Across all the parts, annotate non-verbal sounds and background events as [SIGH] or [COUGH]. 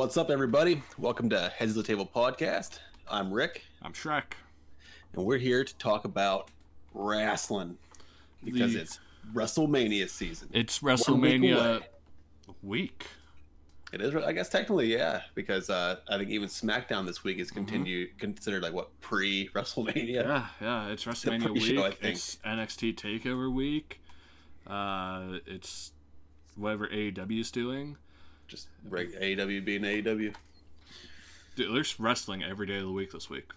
what's up, everybody? Welcome to Heads of the Table podcast. I'm Rick, I'm Shrek. and we're here to talk about wrestling because The- it's WrestleMania season. It's One week WrestleMania week. It is, I guess, technically, yeah, because uh, I think even SmackDown this week Mm-hmm. is continue considered like what pre WrestleMania. Yeah, yeah. It's [LAUGHS] WrestleMania week. I think. It's NXT Takeover week. Uh, it's whatever AEW is doing. Just reg- AEW being AEW. Dude, there's wrestling every day of the week this week.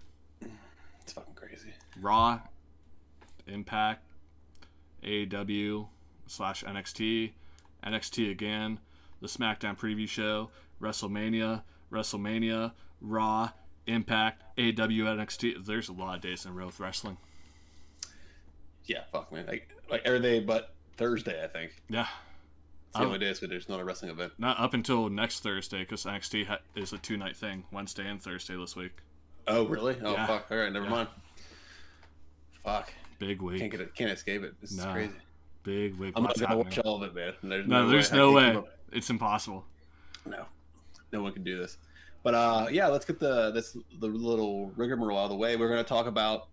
It's fucking crazy. Raw, Impact, AEW slash NXT, NXT again, the SmackDown preview show, WrestleMania, WrestleMania, Raw, Impact, AEW, NXT. There's a lot of days in a row with wrestling. Yeah, fuck man. Like like every day but Thursday, I think. Yeah, It's the only day so there's not a wrestling event. not up until next Thursday because NXT ha- is a two night thing, Wednesday and Thursday this week. Oh really? Oh Yeah. fuck. All right, never Yeah. mind. Fuck. Big week. Can't get it. Can't escape it. This is No. crazy. Big week. I'm not gonna happening? watch all of it, man. There's No, there's I no way. It's impossible. No, no one can do this. But uh, yeah, let's get the this the little rigmarole out of the way. We're gonna talk about.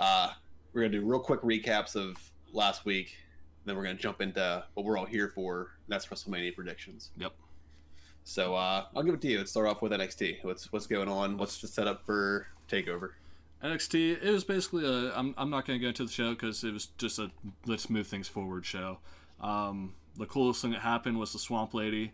Uh, we're gonna do real quick recaps of last week. Then we're gonna jump into what we're all here for. That's WrestleMania predictions. Yep. So uh, I'll give it to you. Let's start off with NXT. What's what's going on? What's the setup for Takeover? NXT, it was basically a. I'm, I'm not going to go into the show because it was just a let's move things forward show. Um, the coolest thing that happened was the Swamp Lady,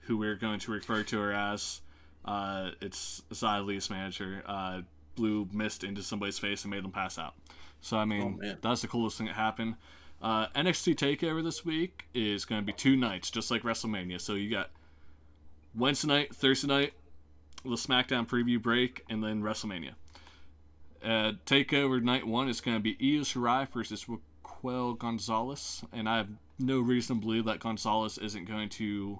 who we're going to refer to her as. Uh, it's Xia Li's manager. Uh, blew mist into somebody's face and made them pass out. So I mean, Oh, that's the coolest thing that happened. Uh, NXT Takeover this week is going to be two nights, just like WrestleMania. So you got Wednesday night, Thursday night, the SmackDown preview break, and then WrestleMania. Uh, Takeover night one is going to be Io Shirai versus Raquel Gonzalez, and I have no reason to believe that Gonzalez isn't going to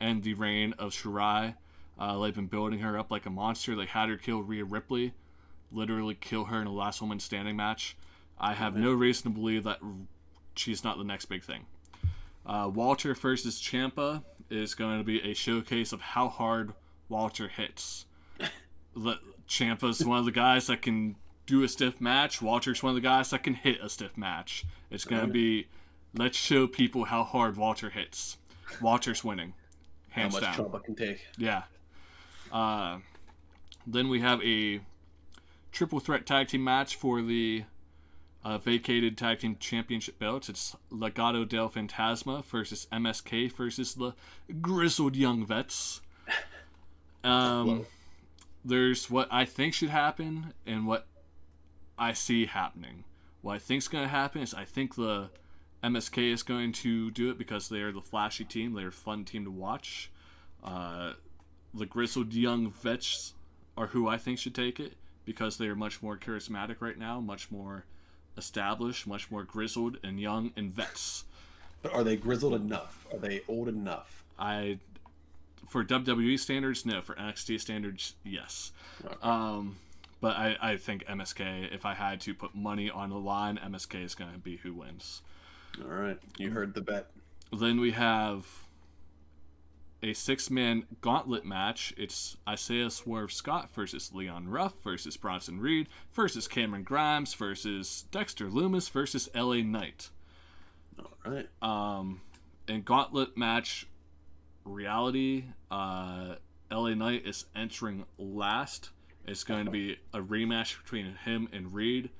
end the reign of Shirai. Uh, they've been building her up like a monster. They had her kill Rhea Ripley, literally kill her in a last woman standing match. I have no reason to believe that she's not the next big thing. Uh, Walter versus Ciampa is going to be a showcase of how hard Walter hits. [LAUGHS] Ciampa's one of the guys that can do a stiff match. Walter's one of the guys that can hit a stiff match. It's going to be let's show people how hard Walter hits. Walter's winning, How hands much down. I can take? Yeah. Uh, then we have a triple threat tag team match for the uh, vacated tag team championship belts. It's Legado del Fantasma versus MSK versus the grizzled young vets. [LAUGHS] Um, there's what I think should happen and what I see happening. What I think's going to happen is I think the MSK is going to do it because they are the flashy team. They're a fun team to watch. Uh, the grizzled young vets are who I think should take it because they are much more charismatic right now, much more established, much more grizzled and young and vets. But are they grizzled enough? Are they old enough? I, for WWE standards, no. For NXT standards, yes. Um, but I, I think MSK. If I had to put money on the line, MSK is going to be who wins. All right, you heard the bet. Then we have a six man gauntlet match. It's Isaiah Swerve Scott versus Leon Ruff versus Bronson Reed versus Cameron Grimes versus Dexter Lumis versus LA Knight. All right. Um, in gauntlet match reality, uh, LA Knight is entering last. It's going to be a rematch between him and Reed.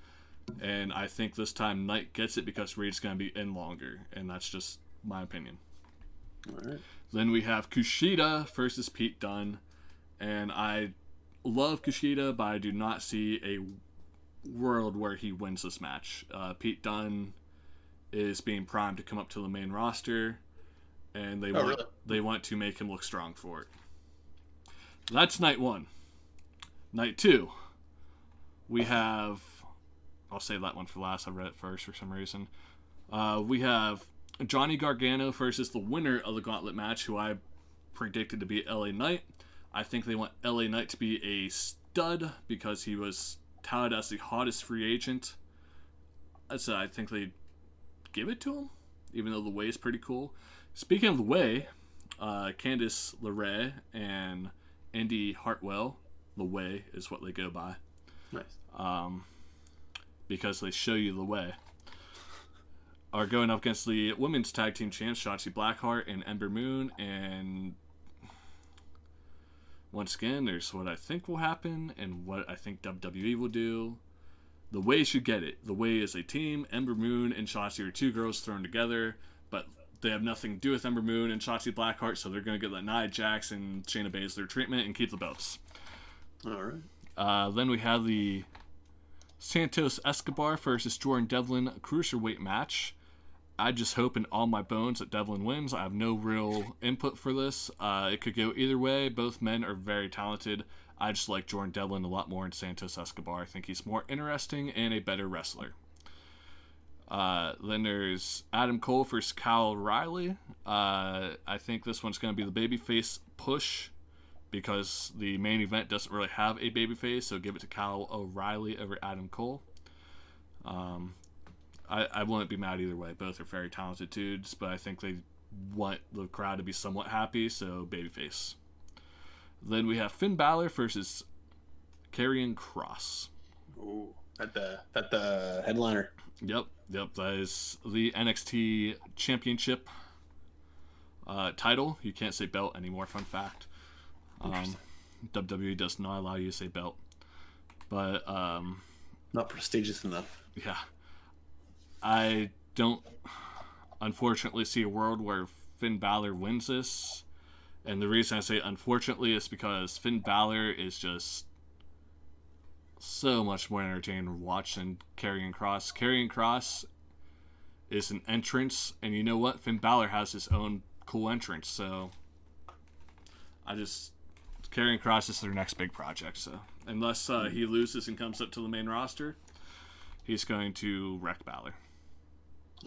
And I think this time Knight gets it because Reed's going to be in longer. And that's just my opinion. Right. Then we have Kushida versus Pete Dunne. And I love Kushida, but I do not see a world where he wins this match. Uh, Pete Dunne is being primed to come up to the main roster, and they Oh, want really? they want to make him look strong for it. That's night one. Night two, we have. I'll save that one for last. I read it first for some reason. Uh, we have Johnny Gargano versus the winner of the gauntlet match, who I predicted to be LA Knight. I think they want LA Knight to be a stud because he was touted as the hottest free agent. So I think they give it to him, even though the way is pretty cool. Speaking of the way, uh, Candice LeRae and Indi Hartwell. the way is what they go by. Nice. Um, because they show you the way. Are going up against the women's tag team champs Shotzi Blackheart and Ember Moon, and once again, there's what I think will happen and what I think WWE will do. The way should get it. The way is a team. Ember Moon and Shotzi are two girls thrown together, but they have nothing to do with Ember Moon and Shotzi Blackheart, so they're going to get that Nia Jax and Shayna Baszler treatment and keep the belts. All right. Uh, then we have the Santos Escobar versus Jordan Devlin cruiserweight match. I just hope in all my bones that Devlin wins. I have no real input for this. Uh, it could go either way. Both men are very talented. I just like Jordan Devlin a lot more than Santos Escobar. I think he's more interesting and a better wrestler. Uh, then there's Adam Cole versus Kyle O'Reilly. Uh, I think this one's going to be the babyface push because the main event doesn't really have a babyface, so give it to Kyle O'Reilly over Adam Cole. Um, I, I wouldn't be mad either way. Both are very talented dudes, but I think they want the crowd to be somewhat happy, so babyface. Then we have Finn Balor versus Karrion Kross. Ooh, that the that the headliner. Yep, yep, that is the NXT Championship uh, title. You can't say belt anymore. Fun fact. Um, WWE does not allow you to say belt, but um, Not prestigious enough. yeah, I don't unfortunately see a world where Finn Balor wins this. And the reason I say unfortunately is because Finn Balor is just so much more entertaining to watch than Karrion Kross. Karrion Kross is an entrance, and you know what? Finn Balor has his own cool entrance, so I just Karrion Kross is their next big project. So unless uh, he loses and comes up to the main roster, he's going to wreck Balor.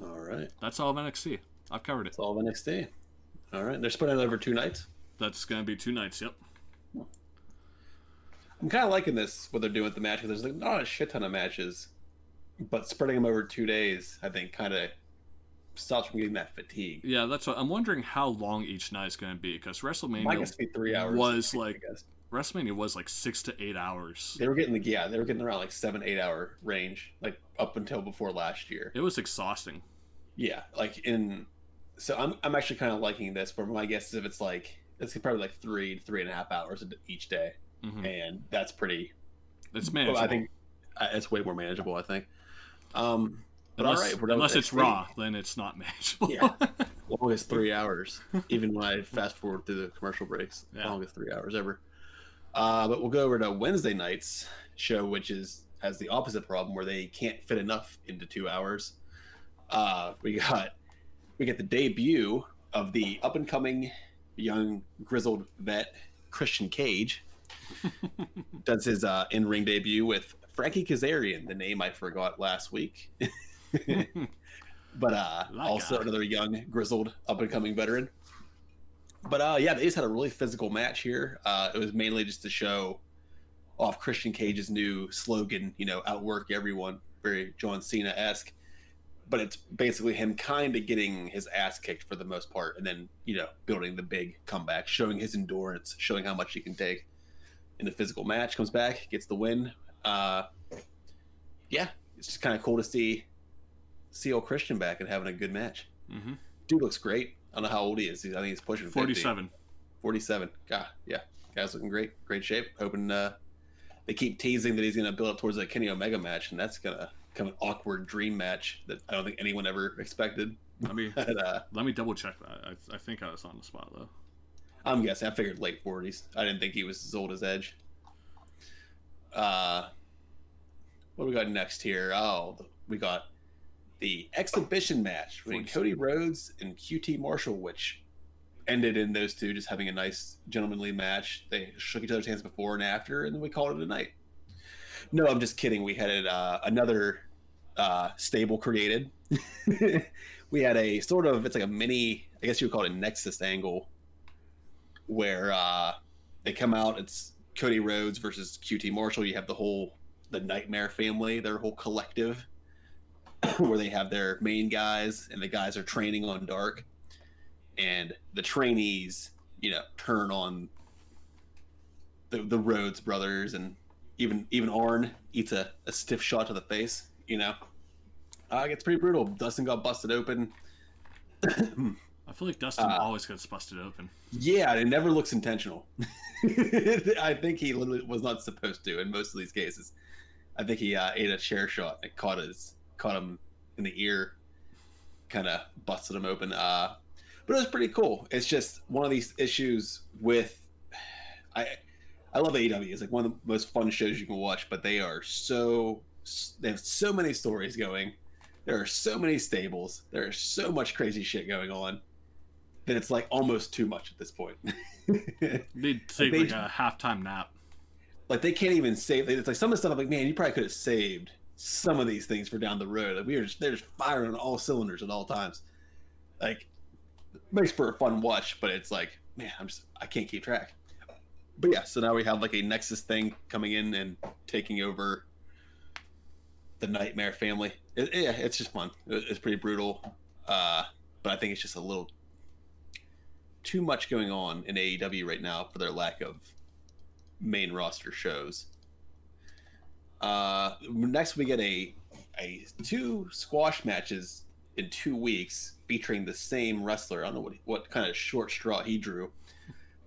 All right. That's all of NXT. I've covered it. It's all of NXT. All right. They're spreading it over two nights. That's going to be two nights. Yep. I'm kind of liking this what they're doing with the matches. There's like not a shit ton of matches, but spreading them over two days, I think, kind of stops from getting that fatigue. Yeah, that's what I'm wondering how long each night is going to be because WrestleMania three hours. was like. WrestleMania was like six to eight hours. they were getting the yeah, they were getting around like seven, eight hour range, like up until before last year. It was exhausting. Yeah, like in. So I'm I'm actually kind of liking this, but my guess is if it's like it's probably like three to three and a half hours each day, hmm and that's pretty. It's Well, manageable. I think uh, it's way more manageable. I think. Um, but unless, all right, unless it's. Raw, then it's not [LAUGHS] manageable. Yeah. long as three hours. Even when I [LAUGHS] fast forward through the commercial breaks, Yeah. longest three hours ever. Uh, but we'll go over to Wednesday night's show, which is has the opposite problem where they can't fit enough into two hours. Uh, we got we get the debut of the up and coming young grizzled vet Christian Cage. [LAUGHS] Does his uh, in ring debut with Frankie Kazarian, the name I forgot last week. [LAUGHS] but uh, [LAUGHS] That also guy. another young, grizzled, up and coming veteran. But uh, yeah, they just had a really physical match here. Uh, it was mainly just to show off Christian Cage's new slogan, you know, outwork everyone, very John Cena esque. But it's basically him kind of getting his ass kicked for the most part, and then you know building the big comeback, showing his endurance, showing how much he can take in a physical match. Comes back, gets the win. Uh, yeah, it's just kind of cool to see see old Christian back and having a good match. hmm Dude looks great. I don't know how old he is. He's- I think he's pushing 50. 47. 47. God, yeah. Guy's looking great. Great shape. Hoping uh, they keep teasing that he's going to build up towards a Kenny Omega match, and that's going to become an awkward dream match that I don't think anyone ever expected. Let me [LAUGHS] But, uh, let me double check that. I, I think I was on the spot though. I'm guessing. I figured late 40s. I didn't think he was as old as Edge. Uh, what do we got next here? Oh, we got the exhibition match between Cody Rhodes and QT Marshall, which ended in those two just having a nice gentlemanly match. They shook each other's hands before and after, and then we called it a night. No, I'm just kidding. We had uh, another uh, stable created. [LAUGHS] we had a sort of it's like a mini, I guess you would call it a Nexus angle, where uh, they come out. It's Cody Rhodes versus QT Marshall. You have the whole the Nightmare family, their whole collective, [COUGHS] where they have their main guys and the guys are training on Dark. And the trainees, you know, turn on the the Rhodes brothers, and even even Arn eats a, a stiff shot to the face. You know, uh, it gets pretty brutal. Dustin got busted open. [CLEARS THROAT] I feel like Dustin Uh, always gets busted open. Yeah, it never looks intentional. [LAUGHS] I think he literally was not supposed to in most of these cases. I think he uh, ate a chair shot and caught his caught him in the ear, kind of busted him open. Uh, but it was pretty cool. It's just one of these issues with I I love AEW. It's like one of the most fun shows you can watch, but they are so they have so many stories going. There are so many stables. There is so much crazy shit going on that it's like almost too much at this point. [LAUGHS] Need to take they- like a halftime nap. like they can't even save. It's like some of the stuff. I'm like, man, you probably could have saved some of these things for down the road. Like we were just they're just firing on all cylinders at all times. Like makes for a fun watch, but it's like, man, I'm just I can't keep track. But yeah, so now we have like a Nexus thing coming in and taking over the Nightmare family. It, yeah, it's just fun. It- it's pretty brutal, uh, but I think it's just a little too much going on in AEW right now for their lack of main roster shows. Uh, next, we get a a two squash matches in two weeks featuring the same wrestler. I don't know what what kind of short straw he drew,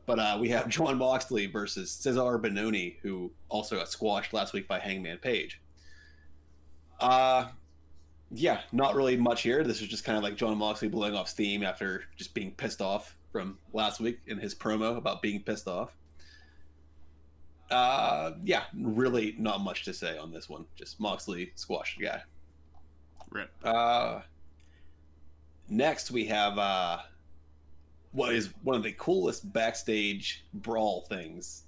but uh, we have [LAUGHS] John Moxley versus Cezar Bononi, who also got squashed last week by Hangman Page. Uh, yeah, not really much here. This is just kind of like John Moxley blowing off steam after just being pissed off from last week in his promo about being pissed off. Uh, yeah, really not much to say on this one. Just Moxley squashed the guy. Rip. Uh, next we have uh, what is one of the coolest backstage brawl things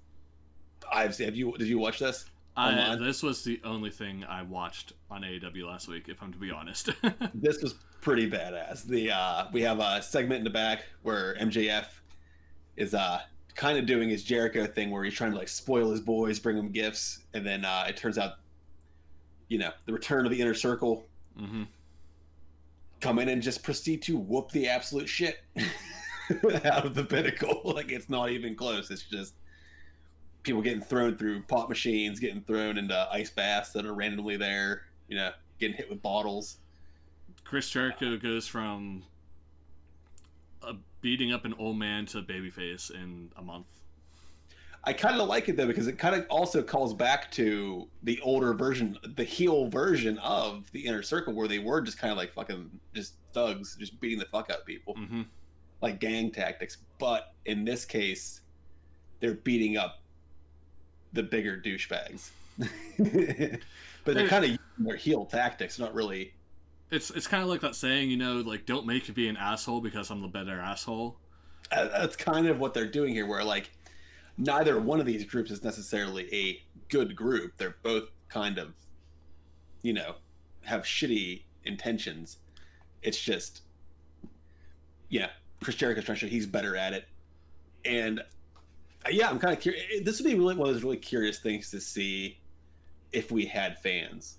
I've seen. Have you? Did you watch this? I, this was the only thing I watched on AEW last week, if I'm to be honest. [LAUGHS] this was pretty badass. The uh, we have a segment in the back where MJF is uh kind of doing his Jericho thing where he's trying to like spoil his boys, bring them gifts, and then uh, it turns out, you know, the return of the inner circle hmm come in and just proceed to whoop the absolute shit [LAUGHS] out of the pinnacle. [LAUGHS] like it's not even close. It's just people getting thrown through pop machines, getting thrown into ice baths that are randomly there. You know, getting hit with bottles. Chris Jericho goes from beating up an old man to a babyface in a month. I kind of like it though because it kind of also calls back to the older version, the heel version of the inner circle, where they were just kind of like fucking just thugs, just beating the fuck out of people, hmm like gang tactics. But in this case, they're beating up the bigger douchebags. [LAUGHS] but they're kind of using their heel tactics, not really. It's it's kind of like that saying, you know, like don't make me be an asshole because I'm the better asshole. That's kind of what they're doing here, where like neither one of these groups is necessarily a good group. They're both kind of, you know, have shitty intentions. It's just, yeah, Chris Jericho's trying to he's better at it, and uh, yeah, I'm kind of curious. This would be really one of those really curious things to see if we had fans.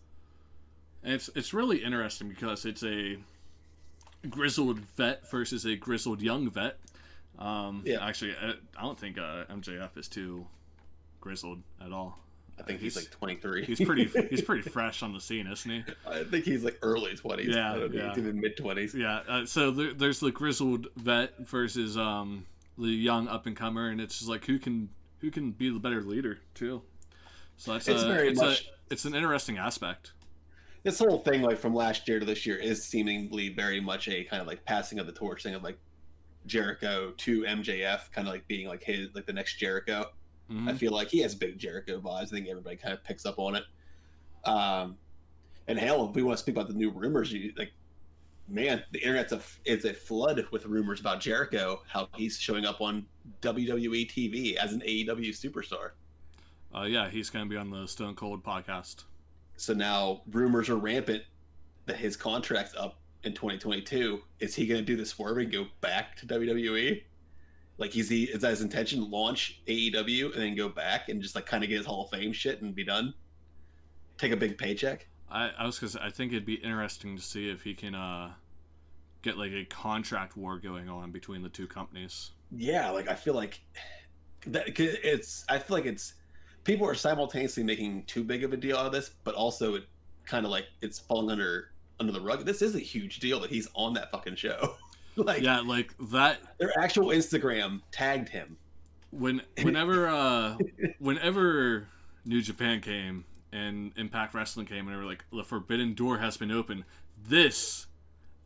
It's it's really interesting because it's a grizzled vet versus a grizzled young vet. Um, Yeah. Actually, I, I don't think uh, MJF is too grizzled at all. I think he's, like 23. he's pretty [LAUGHS] he's pretty fresh on the scene, isn't he? I think he's like early 20s. Yeah, yeah. he's even mid 20s. Yeah. Uh, so there, there's the grizzled vet versus um, the young up and comer, and it's just like who can who can be the better leader too. So that's It's a, very it's much- a, it's an interesting aspect. this whole thing like from last year to this year is seemingly very much a kind of like passing of the torch thing of like Jericho to MJF kind of like being like his like the next Jericho. Mhm. I feel like he has big Jericho vibes. I think everybody kind of picks up on it. Um, and hell, if we want to speak about the new rumors, you like, man, the internet's a it's a flood with rumors about Jericho. How he's showing up on WWE TV as an AEW superstar. Uh, yeah, he's gonna be on the Stone Cold podcast. So now rumors are rampant that his contract's up in 2022. Is he going to do the swerve and go back to WWE? Like, is he is that his intention? Launch AEW and then go back and just like kind of get his Hall of Fame shit and be done? Take a big paycheck. I, I was say, I think it'd be interesting to see if he can uh, get like a contract war going on between the two companies. Yeah, like I feel like that it's. I feel like it's people are simultaneously making too big of a deal out of this, but also it kind of like it's falling under under the rug. This is a huge deal that he's on that fucking show. [LAUGHS] like Yeah, like that their actual Instagram tagged him. when [LAUGHS] whenever uh whenever New Japan came and Impact Wrestling came and they were like the forbidden door has been opened. This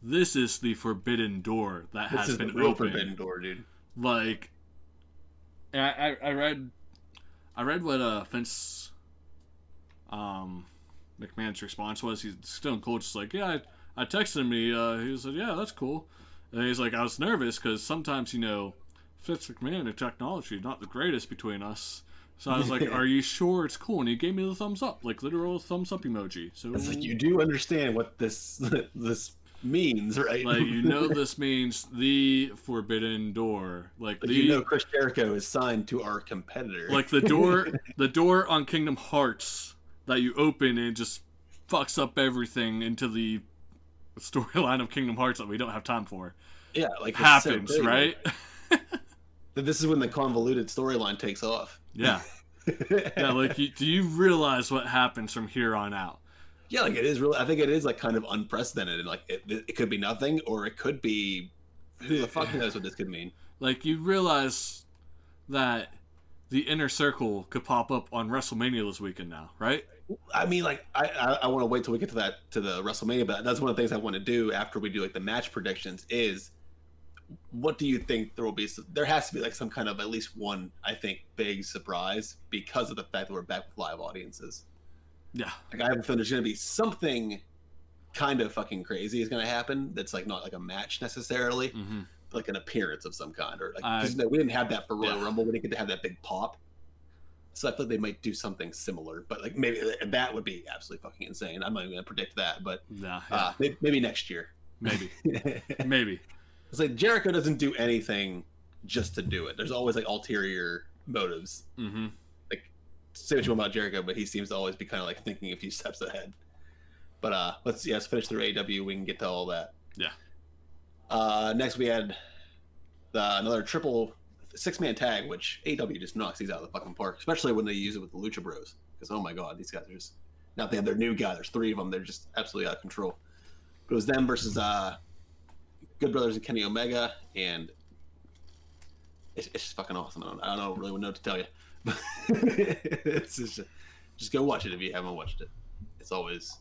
this is the forbidden door that This has is the been real opened. forbidden door, dude. like and I, I I read I read what uh Vince um McMahon's response was he's Stone Cold just like yeah I, I texted me uh he said yeah that's cool. And he's like I was nervous because sometimes you know Vince McMahon and technology not the greatest between us. So I was like [LAUGHS] are you sure it's cool? And he gave me the thumbs up like literal thumbs up emoji. So It's like you do understand what this [LAUGHS] this means, right? like you know [LAUGHS] this means the forbidden door. Like Like, the you know Chris Jericho is signed to our competitor. like the door the door on kingdom hearts that you open and it just fucks up everything into the storyline of kingdom hearts that we don't have time for yeah, like it's so happens right [LAUGHS] That This is when the convoluted storyline takes off. yeah [LAUGHS] yeah like you, do you realize what happens from here on out Yeah, like it is really. I think it is like kind of unprecedented, and like it, it could be nothing, or it could be. Who the fuck knows what this could mean? like you realize that the inner circle could pop up on wrestlemania this weekend now right I mean, like I I, I want to wait till we get to that to the WrestleMania, but that's one of the things I want to do after we do like the match predictions. Is what do you think there will be? There has to be like some kind of at least one, I think, big surprise because of the fact that we're back with live audiences. yeah Like I have a feeling there's going to be something kind of fucking crazy is going to happen. That's like not like a match necessarily, hmm like an appearance of some kind, or like you know, we didn't have that for Royal Yeah. Rumble. We didn't get to have that big pop. So I feel like they might do something similar, but like maybe that would be absolutely fucking insane. I'm not even gonna predict that, but yeah, yeah uh, maybe, maybe next year. maybe [LAUGHS] maybe. it's like Jericho doesn't do anything just to do it. There's always like ulterior motives. hmm Say what you want about Jericho, but he seems to always be kind of like thinking a few steps ahead. But uh let's yeah, let's finish through AW. We can get to all that. Yeah. Uh, next we had the, another triple six man tag, which AW just knocks these out of the fucking park, especially when they use it with the Lucha Bros. Because oh my god, these guys are just now they have their new guy. There's three of them. They're just absolutely out of control. But it was them versus uh, Good Brothers and Kenny Omega, and it's, it's just fucking awesome. I don't, I don't really know what to tell you. [LAUGHS] It's just, just go watch it if you haven't watched it. It's always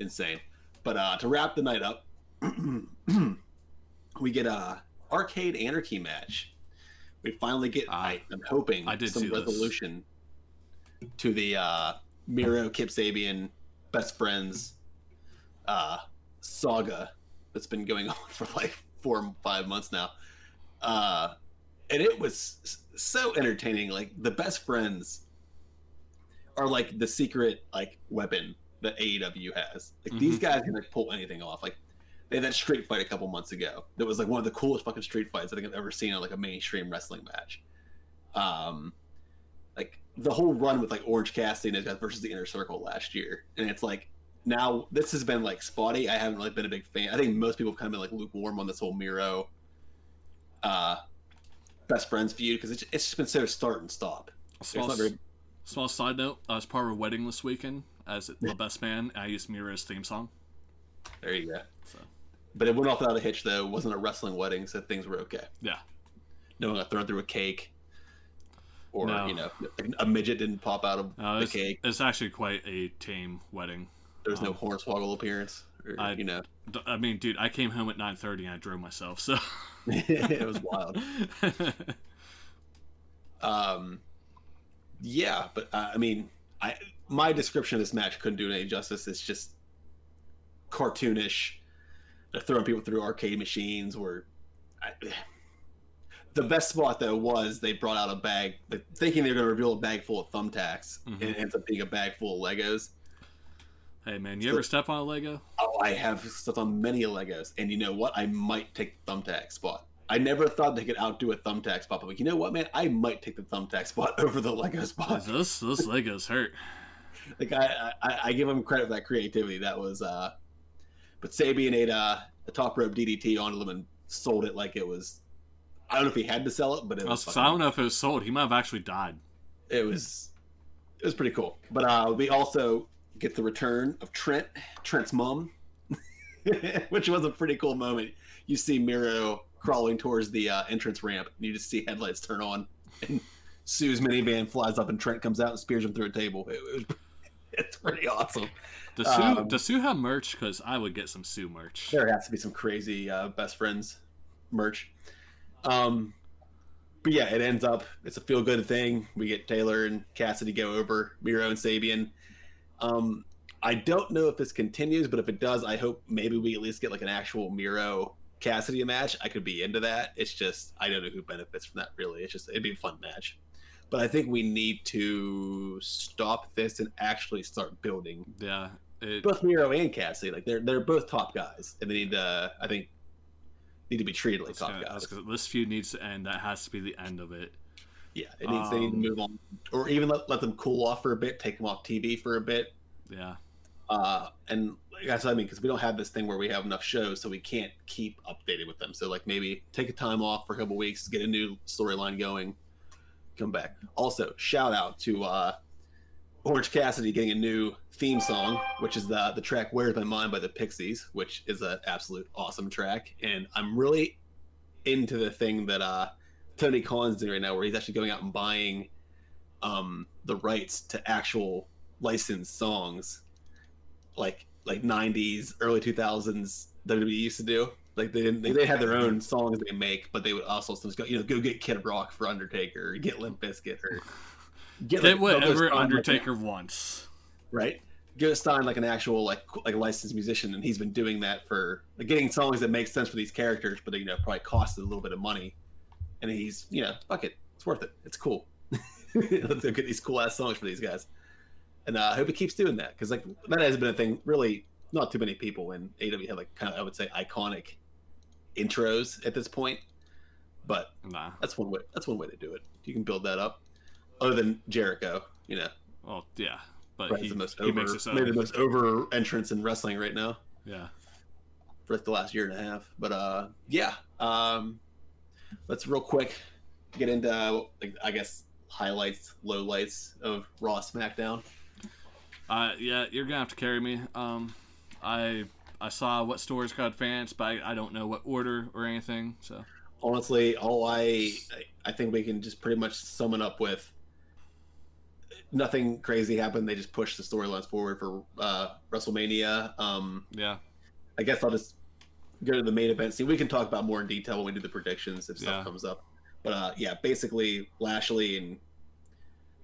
insane. But uh, to wrap the night up, [CLEARS THROAT] we get a arcade anarchy match. We finally get. Ah, I, I'm hoping I did some see this. resolution to the uh, Miro Kip Sabian best friends uh, saga that's been going [LAUGHS] on for like four five months now. Uh, and it was so entertaining. Like the best friends are like the secret like weapon that AEW has. Like these Mhm. guys can like pull anything off. Like they had that street fight a couple months ago. That was like one of the coolest fucking street fights I think I've ever seen on like a mainstream wrestling match. Um, like the whole run with like Orange Cassidy and versus the Inner Circle last year, and it's like now this has been like spotty. I haven't really been a big fan. I think most people have kind of been like lukewarm on this whole Miro, uh, best friends feud because it's it's just been so start and stop. Small, not very small side note: I was part of a wedding this weekend as the [LAUGHS] best man. I used Miro's theme song. There you go. But it went off without a hitch, though. It wasn't a wrestling wedding, so things were okay. yeah, No one got thrown through a cake, or No. you know, a midget didn't pop out of uh, the it's, cake. it's actually quite a tame wedding. There was no um, hornswoggle appearance, or, I- you know, D- I mean, dude, I came home at nine thirty and I drove myself. So [LAUGHS] it was wild. [LAUGHS] Um, yeah, but uh, I mean, I my description of this match couldn't do it any justice. It's just cartoonish. They're throwing people through arcade machines. Where I, [SIGHS] the best spot though was they brought out a bag, like, thinking they were going to reveal a bag full of thumbtacks, Mhm. and it ends up being a bag full of Legos. hey, man, you ever step on a Lego? Oh, I have stepped on many Legos, and you know what? I might take the thumbtack spot. I never thought they could outdo a thumbtack spot, but like, you know what, man? I might take the thumbtack spot [LAUGHS] over the Lego spot. Those those Legos hurt. like I, I, I give him credit for that creativity. That was, uh, but Sabian ate uh, a top rope DDT onto him and sold it like it was. I don't know if he had to sell it, but it was, I don't know if it was sold. He might have actually died. It was. It was pretty cool. But uh, we also get the return of Trent, Trent's mom, [LAUGHS] which was a pretty cool moment. You see Miro crawling towards the uh, entrance ramp, and you just see headlights turn on, and Sue's minivan flies up, and Trent comes out and spears him through a table. It, it was, [LAUGHS] it's pretty awesome. Does Sue, Um, does Sue have merch? Because I would get some Sue merch. There has to be some crazy uh, best friends merch. Um, but yeah, it ends up it's a feel good thing. We get Taylor and Cassidy go over Miro and Sabian. Um, I don't know if this continues, but if it does, I hope maybe we at least get like an actual Miro Cassidy match. I could be into that. It's just I don't know who benefits from that really. It's just it'd be a fun match. But I think we need to stop this and actually start building Yeah. It, both Miro and Cassidy, like they're they're both top guys, and they need to, I think, need to be treated like top guys. this feud needs to end. That has to be the end of it. Yeah, it needs they need to Um, move on, or even let, let them cool off for a bit, take them off TV for a bit, Yeah. uh, and like that's what I mean because we don't have this thing where we have enough shows, so we can't keep updated with them. So like maybe take a time off for a couple weeks, get a new storyline going, come back. Also, shout out to uh, Orange Cassidy getting a new theme song, which is the the track "Where's My Mind" by the Pixies, which is an absolute awesome track, and I'm really into the thing that uh, Tony Khan's doing right now, where he's actually going out and buying um, the rights to actual licensed songs, like like '90s, early 2000s WWE used to do. Like they didn't, they, they had their own songs they make, but they would also sometimes go, you know, go get Kid Rock for Undertaker, or get Limp Bizkit, or Get like, whatever sign, like, Undertaker wants. right? Go sign like an actual like like licensed musician, and he's been doing that for like, getting songs that make sense for these characters, but they you know probably cost a little bit of money. And he's you know fuck it, it's worth it. It's cool. [LAUGHS] Let's go get these cool ass songs for these guys. And uh, I hope he keeps doing that because like that has been a thing. Really, not too many people in AW have like kind of I would say iconic intros at this point. But Nah. that's one way. That's one way to do it. You can build that up. Other than Jericho, you know, Well, yeah. But right, he, the most he over, makes maybe the most over entrance in wrestling right now Yeah. for like the last year and a half. But uh, yeah, um, let's real quick get into like I guess highlights, lowlights of Raw SmackDown. Uh, yeah, you're gonna have to carry me. Um, I I saw what stores got advanced, but I, I don't know what order or anything. So Honestly, all I I think we can just pretty much sum it up with nothing crazy happened. They just pushed the storylines forward for uh, WrestleMania. Um, yeah, I guess I'll just go to the main event. See, we can talk about more in detail when we do the predictions if stuff Yeah. comes up. But uh, yeah, basically Lashley and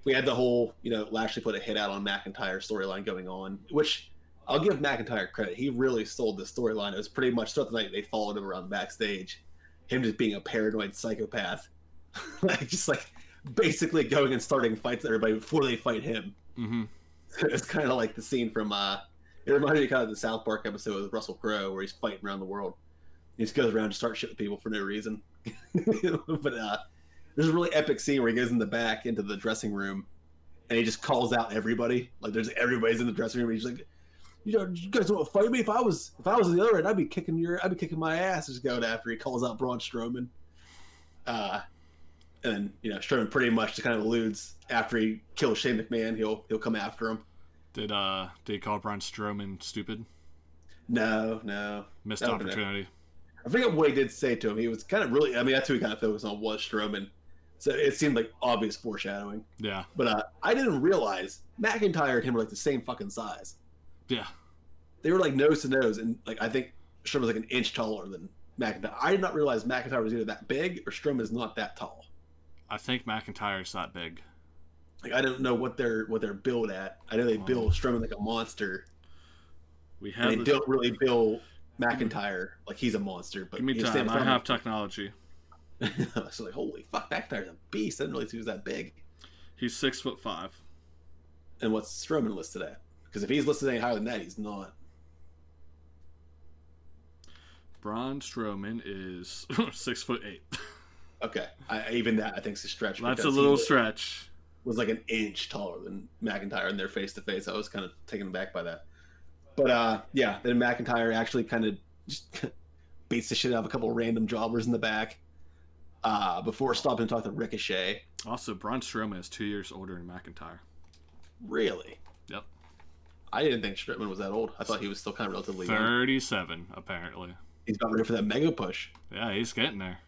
we had the whole, you know, Lashley put a hit out on McIntyre storyline going on, which I'll give McIntyre credit. He really sold the storyline. It was pretty much throughout the night they followed him around backstage, him just being a paranoid psychopath, [LAUGHS] like just like basically going and starting fights with everybody before they fight him. hmm [LAUGHS] it's kind of like the scene from uh it reminded me kind of the South Park episode with Russell Crowe where he's fighting around the world. He just goes around and starts shit with people for no reason. [LAUGHS] but uh there's a really epic scene where he goes in the back into the dressing room and he just calls out everybody. Like there's everybody's in the dressing room. And he's like, you know, you guys want to fight me? If I was if I was the other end, I'd be kicking your I'd be kicking my ass. Just going after he calls out Braun Strowman. Uh and then, you know, Strowman pretty much just kind of alludes after he kills Shane McMahon, he'll he'll come after him. did uh did he call Braun Strowman stupid? No, no. Missed opportunity. I forget what he did say to him. He was kind of really. I mean, that's who he kind of focused on was Strowman. So it seemed like obvious foreshadowing. Yeah, But uh, I didn't realize McIntyre and him were like the same fucking size. Yeah. They were like nose to nose, and like I think Strowman was like an inch taller than McIntyre. I did not realize McIntyre was either that big or Strowman is not that tall. I think McIntyre's that big. Like I don't know what they're what they're built at. I know they build Strowman like a monster, We and have. they the- don't really build McIntyre like he's a monster. But Give me time. I have technology. [LAUGHS] so like, holy fuck, McIntyre's a beast. I didn't realize he was that big. He's six foot five. And what's Strowman listed at? Because if he's listed any higher than that, he's not. Braun Strowman is [LAUGHS] six foot eight. Okay, I, even that I think is a stretch. That's a little was- stretch. Was like an inch taller than McIntyre, and they're face to face. I was kind of taken aback by that. But uh, yeah, then McIntyre actually kind of just [LAUGHS] beats the shit out of a couple random jobbers in the back. Uh, before stopping to talk to Ricochet. Also, Braun Strowman is two years older than McIntyre. Really? Yep. I didn't think Strowman was that old. I thought he was still kind of relatively young. 37, apparently. He's about ready for that mega push. Yeah, he's getting there.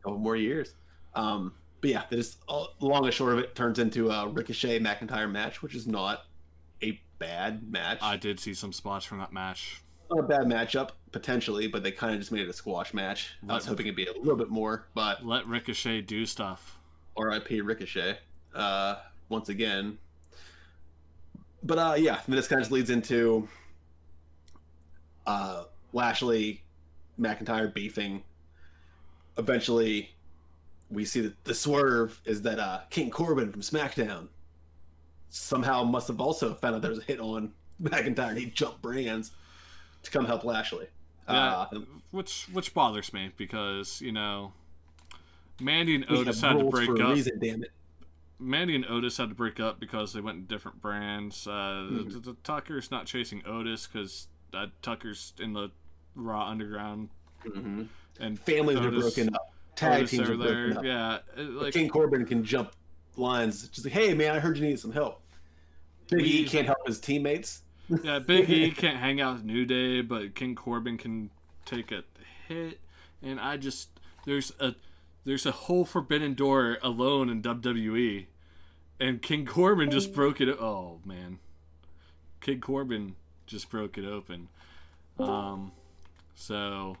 A couple more years. Um, but yeah, just uh, long and short of it turns into a Ricochet McIntyre match, which is not a bad match. I did see some spots from that match. not a bad matchup potentially, but they kind of just made it a squash match. I was hoping it'd be a little bit more, but Let Ricochet do stuff. R.I.P. Ricochet. Uh, once again. But uh, yeah, this kind of leads into uh, Lashley, McIntyre beefing. Eventually, we see that the swerve is that uh, King Corbin from SmackDown somehow must have also found out there was a hit on McIntyre and he jumped brands to come help Lashley. Yeah, Uh, which which bothers me because you know, Mandy and Otis had to break for a up. reason, damn it. Mandy and Otis had to break up because they went in different brands. Uh, Mhm. the, the Tucker's not chasing Otis because uh, Tucker's in the Raw Underground, hmm and Families are broken up. Tag Otis teams are are there. broken up. Yeah, it- like King Corbin can jump lines, just like, "Hey man, I heard you needed some help." Big E can't help his teammates. yeah, Big E can't hang out with New Day, but King Corbin can take a hit, and I just there's a there's a whole forbidden door alone in WWE, and King Corbin just broke it. Oh man, King Corbin just broke it open. Um, so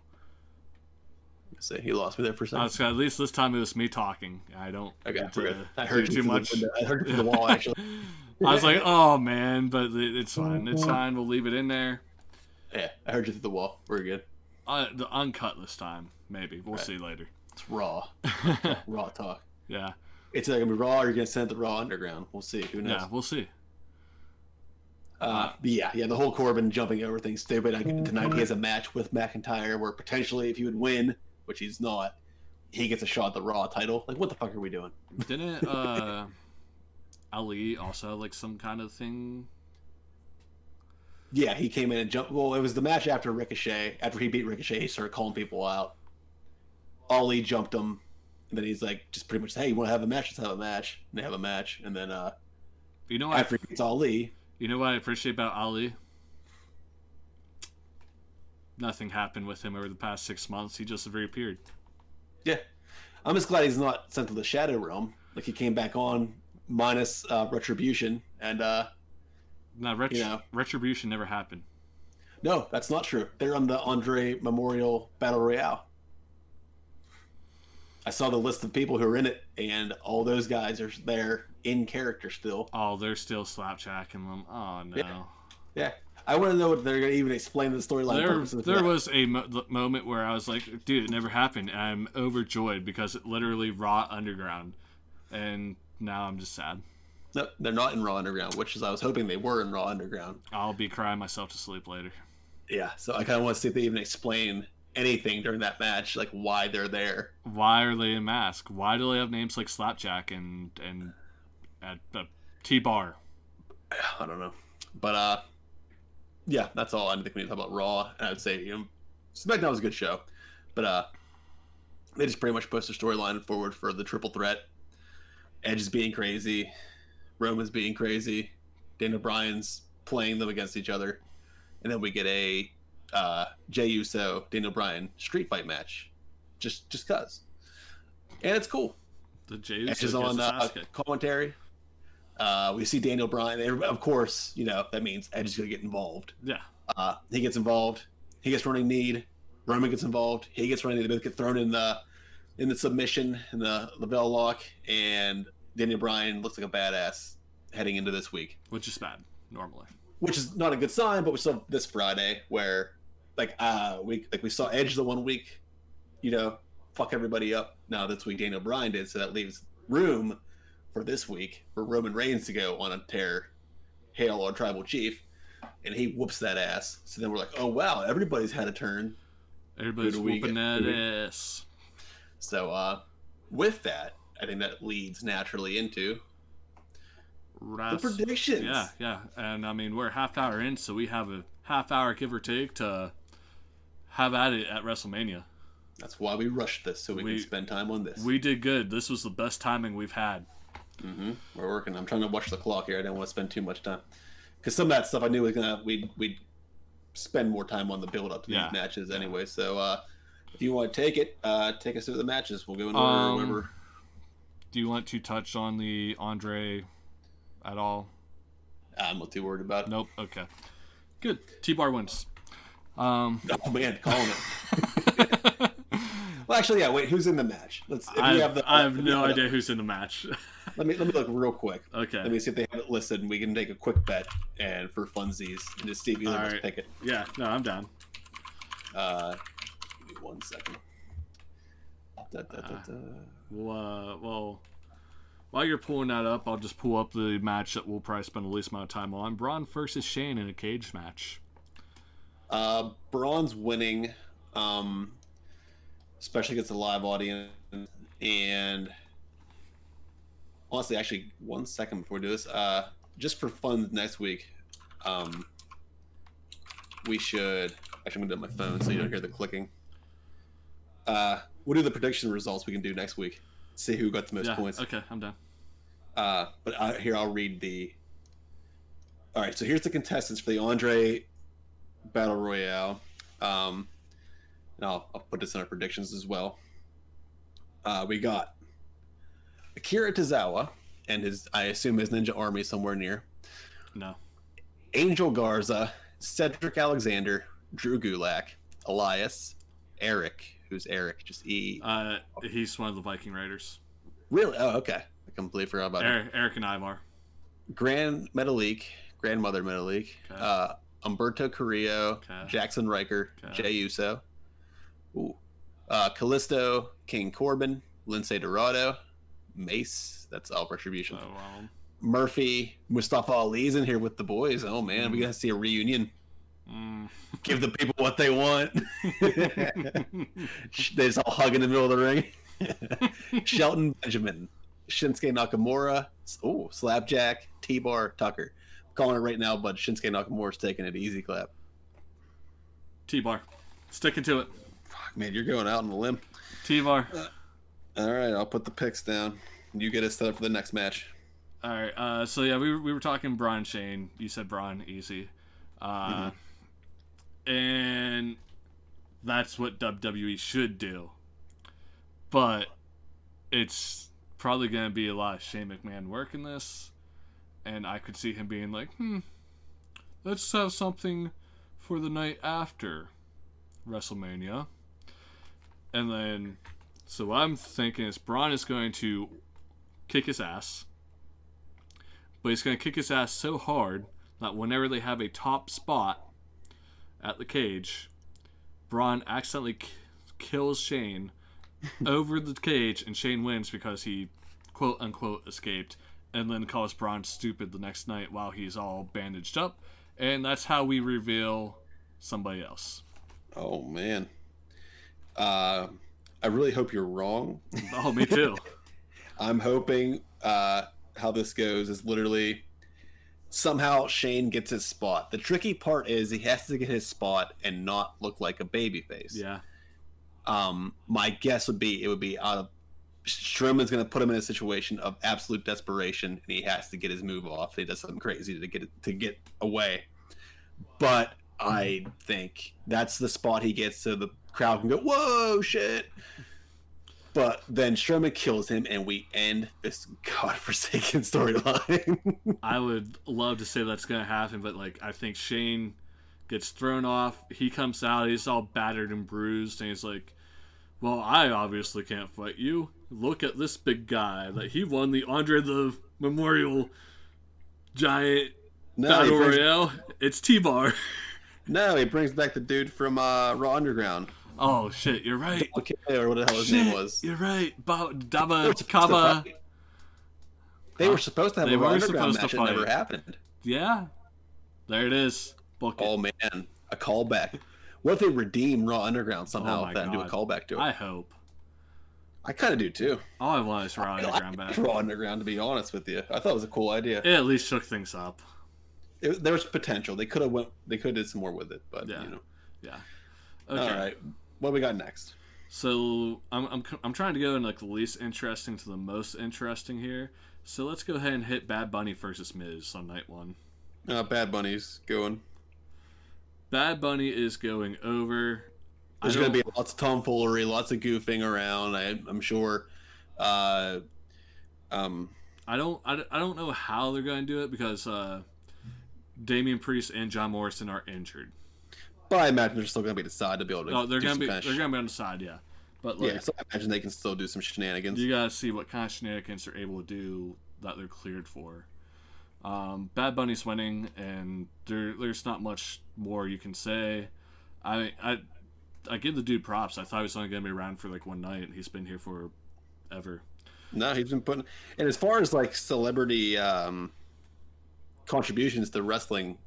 So he lost me there for a second. was, at least this time it was me talking. I don't. okay, to. I heard too much. The. I heard you through the wall [LAUGHS] actually. I was like, oh man, but it- it's fine. It's [LAUGHS] fine. We'll leave it in there. yeah, I heard you through the wall. We're good. Uh, the uncut this time, maybe. We'll Right. see later. It's raw, [LAUGHS] raw talk. yeah, It's either gonna be raw or you're gonna send the Raw Underground. We'll see. Who knows? yeah, we'll see. Uh, but yeah, yeah, the whole Corbin jumping over thing stupid. I, tonight he has a match with McIntyre where potentially if he would win, which he's not, he gets a shot at the Raw title. Like, what the fuck are we doing? Didn't uh, [LAUGHS] Ali also have, like some kind of thing? Yeah, he came in and jumped. Well, it was the match after Ricochet. After he beat Ricochet, he started calling people out. Ali jumped him, and then he's like, just pretty much, hey, you want to have a match? Let's have a match. And they have a match, and then uh, You know what? after beats Ali, You know what I appreciate about Ali? Nothing happened with him over the past six months. He just reappeared. yeah, I'm just glad he's not sent to the Shadow Realm. Like he came back on minus uh, Retribution, and uh, Now, ret- You know. retribution never happened. no, that's not true. They're on the Andre Memorial Battle Royale. I saw the list of people who are in it, and all those guys are there in character still. Oh, they're still slapjacking them. Oh no. Yeah. Yeah, I want to know what they're going to even explain the storyline. There, there was a mo- moment where I was like, "Dude, it never happened." And I'm overjoyed because it literally Raw Underground, and now I'm just sad. No, they're not in Raw Underground, which is I was hoping they were in Raw Underground. I'll be crying myself to sleep later. Yeah, so I kind of want to see if they even explain anything during that match, like why they're there. Why are they in mask? Why do they have names like Slapjack and and at the T Bar? [SIGHS] I don't know, but uh, yeah, that's all I think we need to talk about Raw. And I would say you know, SmackDown was a good show, but uh, they just pretty much pushed the storyline forward for the triple threat. Edge is being crazy, Roman's being crazy, Daniel Bryan's playing them against each other, and then we get a uh, Jey Uso Daniel Bryan street fight match, just just cause, and it's cool. The Jays Edge is on uh, commentary. Uh, we see Daniel Bryan. Everybody- Of course, you know that means Edge is going to get involved. Yeah, Uh, he gets involved. He gets running need. Roman gets involved. He gets running. They both get thrown in the in the submission in the the bell lock, and Daniel Bryan looks like a badass heading into this week, which is bad normally. Which is not a good sign. But we saw this Friday where, like, uh, we like we saw Edge the one week, you know, fuck everybody up. Now this week Daniel Bryan did, so that leaves room for this week for Roman Reigns to go on a tear, hail our tribal chief, and he whoops that ass. So then we're like, oh wow, everybody's had a turn. Everybody's Who do we whooping that Who do we- ass. So uh, with that, I think that leads naturally into the predictions. Yeah, yeah, and I mean we're a half hour in, so we have a half hour give or take to have at it at WrestleMania. That's why we rushed this so we, We- can spend time on this. We did good. This was the best timing we've had. Mm-hmm. We're working. I'm trying to watch the clock here. I didn't want to spend too much time because some of that stuff I knew was gonna we we'd spend more time on the build up to Yeah. these matches anyway. So uh, if you want to take it, uh, take us through the matches. We'll go in order. Um, whatever. Do you want to touch on the Andre at all? I'm not too worried about it. Nope. Okay. Good. T Bar wins. Um, [LAUGHS] Oh man, calling it. [LAUGHS] Well, actually, yeah. Wait, who's in the match? Let's. If I, you have the, I have no you idea who's in the match. [LAUGHS] Let me let me look real quick. okay. Let me see if they have it listed, and we can take a quick bet and for funsies and just see if either of us pick it. yeah. No, I'm down. Uh, give me one second. Da, da, da, da. Well, uh, well, while you're pulling that up, I'll just pull up the match that we'll probably spend the least amount of time on. Braun versus Shane in a cage match. Uh, Braun's winning, um, especially against a live audience. And honestly, actually, one second before we do this, uh, just for fun next week, um, we should. Actually, I'm gonna do it on my phone so you don't hear the clicking. Uh, we'll do the prediction results we can do next week. See who got the most yeah. points. Okay, I'm done. Uh, but uh, here I'll read the. All right, so here's the contestants for the Andre Battle Royale. Um, and I'll, I'll put this in our predictions as well. Uh, we got Akira Tozawa and his, I assume his Ninja Army somewhere near. No. Angel Garza, Cedric Alexander, Drew Gulak, Elias, Erik, who's Erik, just E. Uh, he's one of the Viking Raiders. Really? Oh, okay. Completely forgot about. Erik, Erik and Ivar. Gran Metalik, Grandmother Metalik, Okay. uh, Humberto Carrillo, Okay. Jaxson Ryker, Okay. Jey Uso, Ooh. Uh, Kalisto, King Corbin, Lince Dorado, Mace, that's all retribution. So, um, Murphy, Mustafa Ali's in here with the boys. Oh man, we Mm. gotta see a reunion. mm. Give the people what they want. [LAUGHS] [LAUGHS] They're just all hugging in the middle of the ring. [LAUGHS] Shelton Benjamin, Shinsuke Nakamura, oh Slapjack, T Bar, Tucker. calling it right now, but Shinsuke Nakamura's taking it easy clap. T Bar. Sticking to it. Fuck man, you're going out on a limb. T Bar. All right, I'll put the picks down. You get us set up for the next match. All right. Uh, so yeah, we were, we were talking Braun Shane. You said Braun easy, uh, and that's what WWE should do. But it's probably gonna be a lot of Shane McMahon work in this, and I could see him being like, "Hmm, let's have something for the night after WrestleMania," and then. So I'm thinking is Braun is going to kick his ass but he's going to kick his ass so hard that whenever they have a top spot at the cage, Braun accidentally k- kills Shane [LAUGHS] over the cage, and Shane wins because he quote unquote escaped, and then calls Braun stupid the next night while he's all bandaged up, and that's how we reveal somebody else. Oh man. Uh, I really hope you're wrong. [LAUGHS] Oh, me too. [LAUGHS] I'm hoping uh, how this goes is literally somehow Shane gets his spot. The tricky part is he has to get his spot and not look like a babyface. yeah. Um, my guess would be it would be out of going to put him in a situation of absolute desperation, and he has to get his move off. He does something crazy to get to get away. But I think that's the spot he gets, so the crowd can go, "Whoa, shit!" But then Strowman kills him, and we end this godforsaken [LAUGHS] storyline. [LAUGHS] I would love to say that's gonna happen, but like I think Shane gets thrown off. He comes out, he's all battered and bruised, and he's like, "Well, I obviously can't fight you. Look at this big guy. that he won the Andre the Memorial Giant no, Battle brings, Royale. It's T Bar. [LAUGHS] no, he brings back the dude from uh, Raw Underground. Oh shit, you're right. Okay, or what the hell his name was. You're right. Ba- Daba [LAUGHS] They were supposed to Kaba. They were supposed to have They a Raw Underground match. It never happened. Yeah. There it is. Book it. Oh man, a callback. What if they redeem Raw Underground somehow Oh with that and do a callback to it? I hope. I, kind of do too. All I want is Raw [LAUGHS] I Underground back. Raw Underground, to be honest with you. I thought it was a cool idea. It at least shook things up. It, there was potential. They could have went. They could have did some more with it, but Yeah. you know. Yeah. Okay. All right. What we got next? So I'm, I'm I'm trying to go in like the least interesting to the most interesting here. So let's go ahead and hit Bad Bunny versus Miz on night one. Uh, Bad Bunny's going. Bad Bunny is going over. There's going to be lots of tomfoolery, lots of goofing around. I, I'm sure. Uh, um, I don't I, don't- I don't know how they're going to do it because uh, Damian Priest and John Morrison are injured. but I imagine they're still going to be decided to be able to. Oh, they're do gonna some be kinda they're sh- gonna be on the side, yeah. But like yeah, so I imagine they can still do some shenanigans. you gotta see what kind of shenanigans they're able to do that they're cleared for. Um, Bad Bunny's winning, and there there's not much more you can say. I I I give the dude props. I thought he was only gonna be around for like one night. and He's been here for ever. No, he's been putting. And as far as like celebrity um, contributions to wrestling,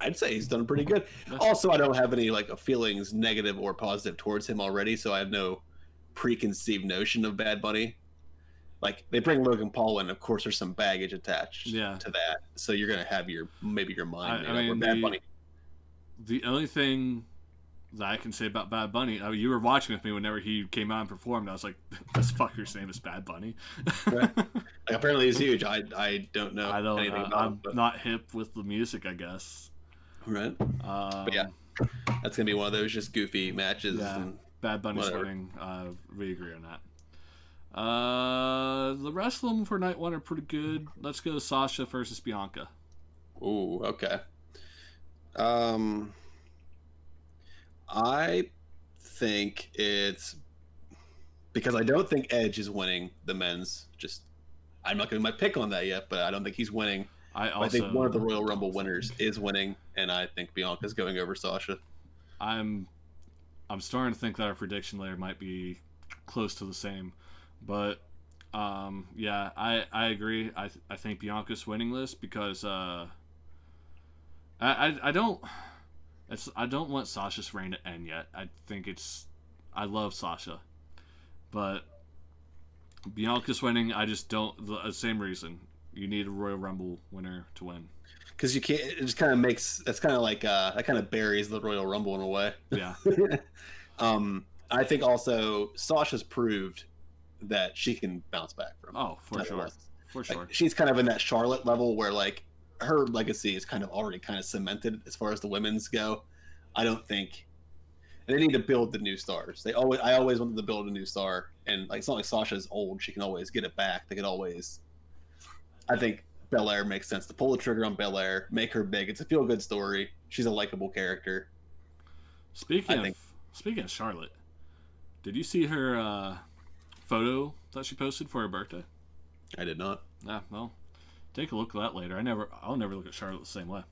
I'd say he's done pretty good. Also, I don't have any like feelings, negative or positive, towards him already, so I have no preconceived notion of Bad Bunny. Like they bring Logan Paul in, of course, there's some baggage attached Yeah. to that, so you're gonna have your maybe your mind I- I mean, Bad the- Bunny, The only thing that I can say about Bad Bunny, I mean, you were watching with me whenever he came out and performed. I was like, [LAUGHS] "This fucker's name is Bad Bunny." Right. [LAUGHS] like, apparently he's huge. I I don't know I don't. Anything uh, I'm but, not hip with the music, I guess. right. Um, yeah, That's gonna be one of those just goofy matches. Yeah. And, Bad Bunny's Whatever. winning. Uh, we agree on that. Uh, the rest of them for night one are pretty good. Let's go Sasha versus Bianca. Ooh, okay. Um, I think it's because I don't think Edge is winning the men's. Just I'm not to my pick on that yet, but I don't think he's winning. I I also, think one of the Royal Rumble winners is winning, and I think Bianca's going over Sasha. I'm, I'm starting to think that our prediction layer might be close to the same, but, um, yeah, I I agree. I th- I think Bianca's winning this because uh, I I, I don't. It's, I don't want Sasha's reign to end yet. I think it's. I love Sasha, but Bianca's winning. I just don't. The uh, same reason. You need a Royal Rumble winner to win. Because you can't. It just kind of makes. That's kind of like uh, that kind of buries the Royal Rumble in a way. Yeah, [LAUGHS] um, I think also Sasha's proved that she can bounce back from. oh for sure, losses. for Like, sure. she's kind of in that Charlotte level where like her legacy is kind of already kind of cemented as far as the women's go. I don't think they need to build the new stars. They always I always wanted to build a new star and like it's not like Sasha's old, she can always get it back. They can always I think Belair makes sense to pull the trigger on Belair, make her big. It's a feel good story. She's a likable character. Speaking I of think- speaking of Charlotte, did you see her uh, photo that she posted for her birthday? I did not. Yeah, well, take a look at that later. I never, I'll never look at Charlotte the same way.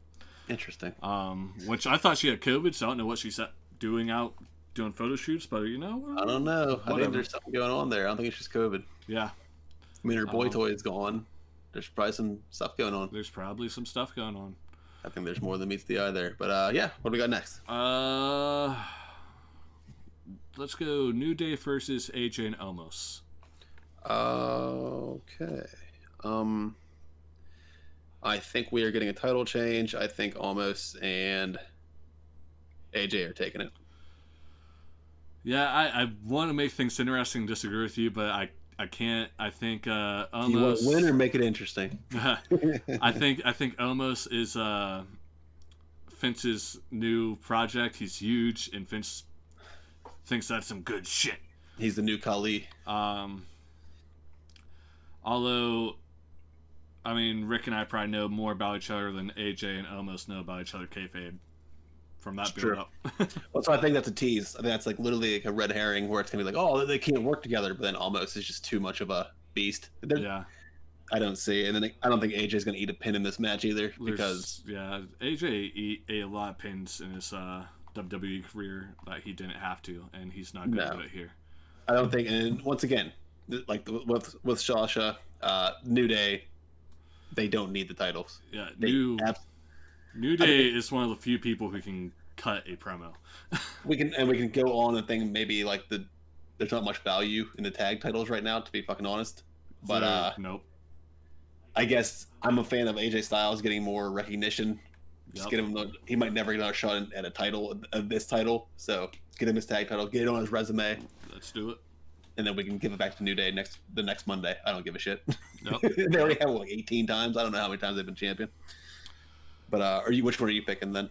Interesting. Um, which I thought she had COVID, so I don't know what she's doing out doing photo shoots, but you know, I don't know. I think there's something going on there. I don't think it's just COVID. yeah, I mean her boy Um, toy is gone. There's probably some stuff going on. there's probably some stuff going on. I think there's more than meets the eye there. But uh, yeah, what do we got next? Uh, let's go New Day versus AJ and Omos. Okay. Um, I think we are getting a title change. I think Omos and AJ are taking it. Yeah, I, I want to make things interesting. and Disagree with you, but I I can't. I think uh, Do you want win or make it interesting? [LAUGHS] I think I think Omos is uh, Vince's new project. He's huge, and Vince thinks that's some good shit. He's the new Khali. Um, although, I mean, Rick and I probably know more about each other than AJ and Omos know about each other kayfabe from that build up. [LAUGHS] Well, so I think that's a tease. I think that's like literally like a red herring where it's gonna be like, oh, they can't work together, but then Omos is just too much of a beast. There- yeah, I don't see, and then I don't think AJ's gonna eat a pin in this match either there's- because yeah, AJ ate a lot of pins in his uh, WWE career that he didn't have to, and he's not going to No. do it here. I don't think. And once again, like with with Sasha, uh, New Day, they don't need the titles. Yeah, They new abs- New Day is one of the few people who can cut a promo. [LAUGHS] we can and we can go on and think maybe like the there's not much value in the tag titles right now to be fucking honest. But uh, nope. I guess I'm a fan of AJ Styles getting more recognition Just Yep. get him. He might never get another shot at a title of this title, so get him his tag title, get it on his resume, Let's do it. and then we can give it back to New Day next the next Monday. I don't give a shit. Yep. [LAUGHS] they already have like 18 times. I don't know how many times they've been champion. But uh, are you? Which one are you picking then?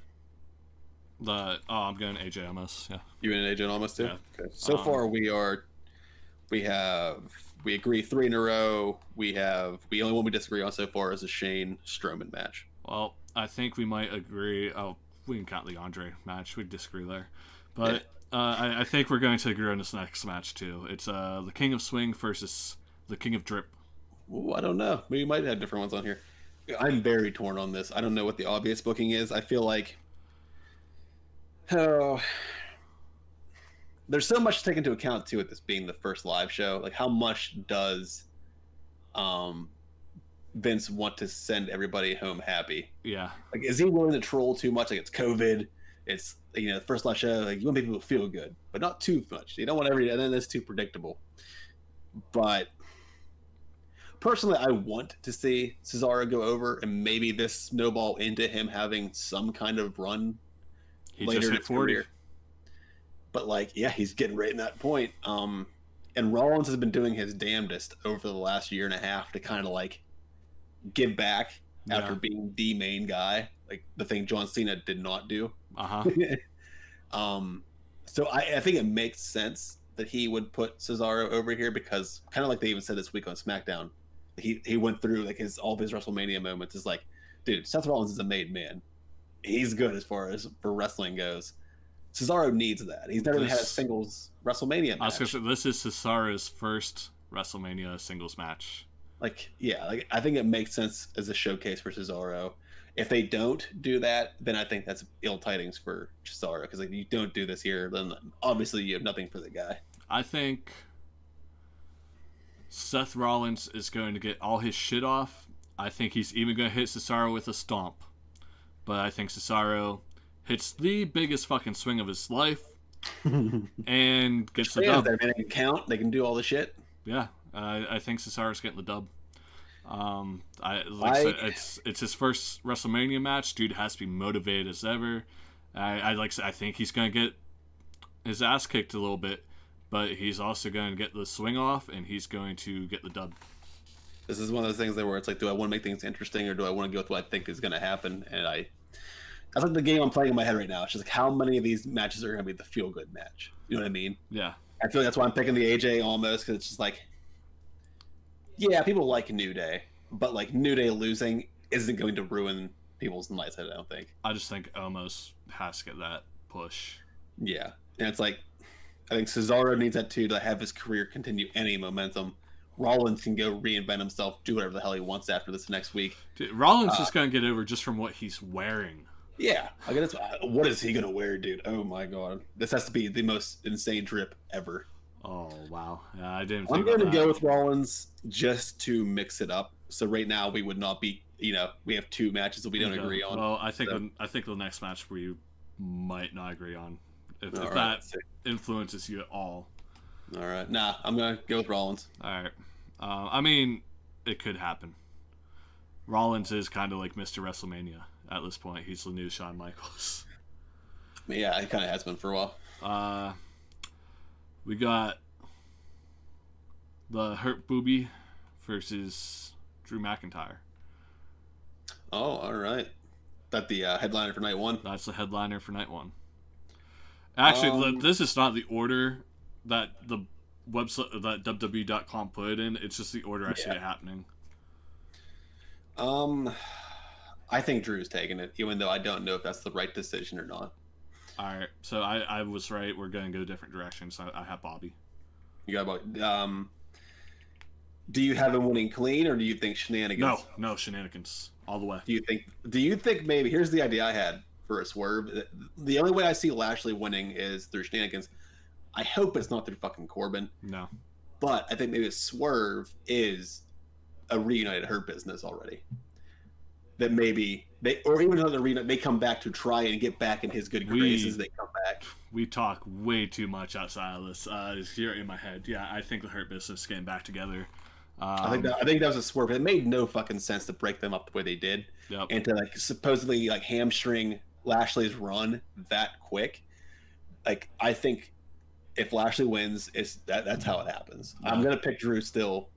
The oh, I'm going AJ Omos. Yeah. You and AJ Omos too. Yeah. Okay. So Um, far, we are. We have we agree three in a row. We have the only one we disagree on so far is a Shane Strowman match. Well, I think we might agree. Oh, we can count the Andre match. We disagree there, but uh, I, I think we're going to agree on this next match too. It's uh the King of Swing versus the King of Drip. Ooh, I don't know. We might have different ones on here. I'm very torn on this. I don't know what the obvious booking is. I feel like oh, there's so much to take into account too with this being the first live show. Like, how much does um Vince want to send everybody home happy? Yeah, Like, is he willing to troll too much? Like, it's COVID. It's you know the first live show. Like, you want people to feel good, but not too much. You don't want every and then it's too predictable. But personally, I want to see Cesaro go over, and maybe this snowball into him having some kind of run he later in his 40. career. But like, yeah, he's getting right in that point. Um, and Rollins has been doing his damnedest over the last year and a half to kind of like give back after Yeah. being the main guy, like the thing John Cena did not do. Uh huh. [LAUGHS] um, so I, I think it makes sense that he would put Cesaro over here because kind of like they even said this week on SmackDown, he he went through like his all of his WrestleMania moments is like, dude, Seth Rollins is a made man. He's good as far as for wrestling goes. Cesaro needs that. He's never even had a singles WrestleMania I was match. gonna say this is Cesaro's first WrestleMania singles match. Like, yeah, like I think it makes sense as a showcase for Cesaro. If they don't do that, then I think that's ill tidings for Cesaro because like you don't do this here, then obviously you have nothing for the guy. I think Seth Rollins is going to get all his shit off. I think he's even going to hit Cesaro with a stomp. But I think Cesaro hits the biggest fucking swing of his life [LAUGHS] and gets the Fans dub. there, man, they can count. They can do all the shit. Yeah, I, I think Cesaro's getting the dub. Um, I like I said, it's it's his first WrestleMania match. Dude has to be motivated as ever. I, I like I think he's gonna get his ass kicked a little bit, but he's also going to get the swing off and he's going to get the dub. This is one of those things there where it's like, do I want to make things interesting or do I want to go with what I think is going to happen? And I, that's like the game I'm playing in my head right now. It's just like how many of these matches are going to be the feel good match? You know what I mean? Yeah, I feel like that's why I'm picking the AJ Omos because it's just like, yeah, people like New Day, but like New Day losing isn't going to ruin people's nights. I don't think. I just think Omos has to get that push. Yeah, and it's like, I think Cesaro needs that too to have his career continue any momentum. Rollins can go reinvent himself, do whatever the hell he wants after this next week. Dude, Rollins Uh, is going to get over just from what he's wearing. Yeah, I guess. What is he gonna wear, dude? Oh my god, this has to be the most insane drip ever. Oh wow, yeah, I didn't. I'm going to go with Rollins just to mix it up. So right now we would not be, you know, we have two matches that we don't Okay. agree on. Well, I think so. the, I think the next match we might not agree on. If, if right, that influences you at all. All right, nah, I'm gonna go with Rollins. All right. Uh, I mean, it could happen. Rollins is kind of like Mr. WrestleMania at this point. He's the new Shawn Michaels. Yeah, he kind of has been for a while. Uh, we got the Hurt Booby versus Drew McIntyre. Oh, all right. That the uh, headliner for night one. That's the headliner for night one. Actually, Um, th- this is not the order that the website that WWE.com put it in. It's just the order I see it happening. Um, I think Drew's taking it, even though I don't know if that's the right decision or not. All right, so I, I was right. We're going to go different directions. I, I have Bobby. You got about um. Do you have him winning clean, or do you think shenanigans? No, no shenanigans all the way. Do you think? Do you think maybe? Here's the idea I had for a swerve. The only way I see Lashley winning is through shenanigans. I hope it's not through fucking Corbin, No, but I think maybe a swerve is a reunited Hurt business already. That maybe they, or even another reunited, they come back to try and get back in his good graces. They come back. we talk way too much outside of this. Uh, here in my head. Yeah, I think the Hurt Business getting back together. Um, I think that, I think that was a swerve. It made no fucking sense to break them up the way they did, yep. and to like supposedly like hamstring Lashley's run that quick. Like I think if Lashley wins, it's that that's how it happens. I'm gonna pick Drew still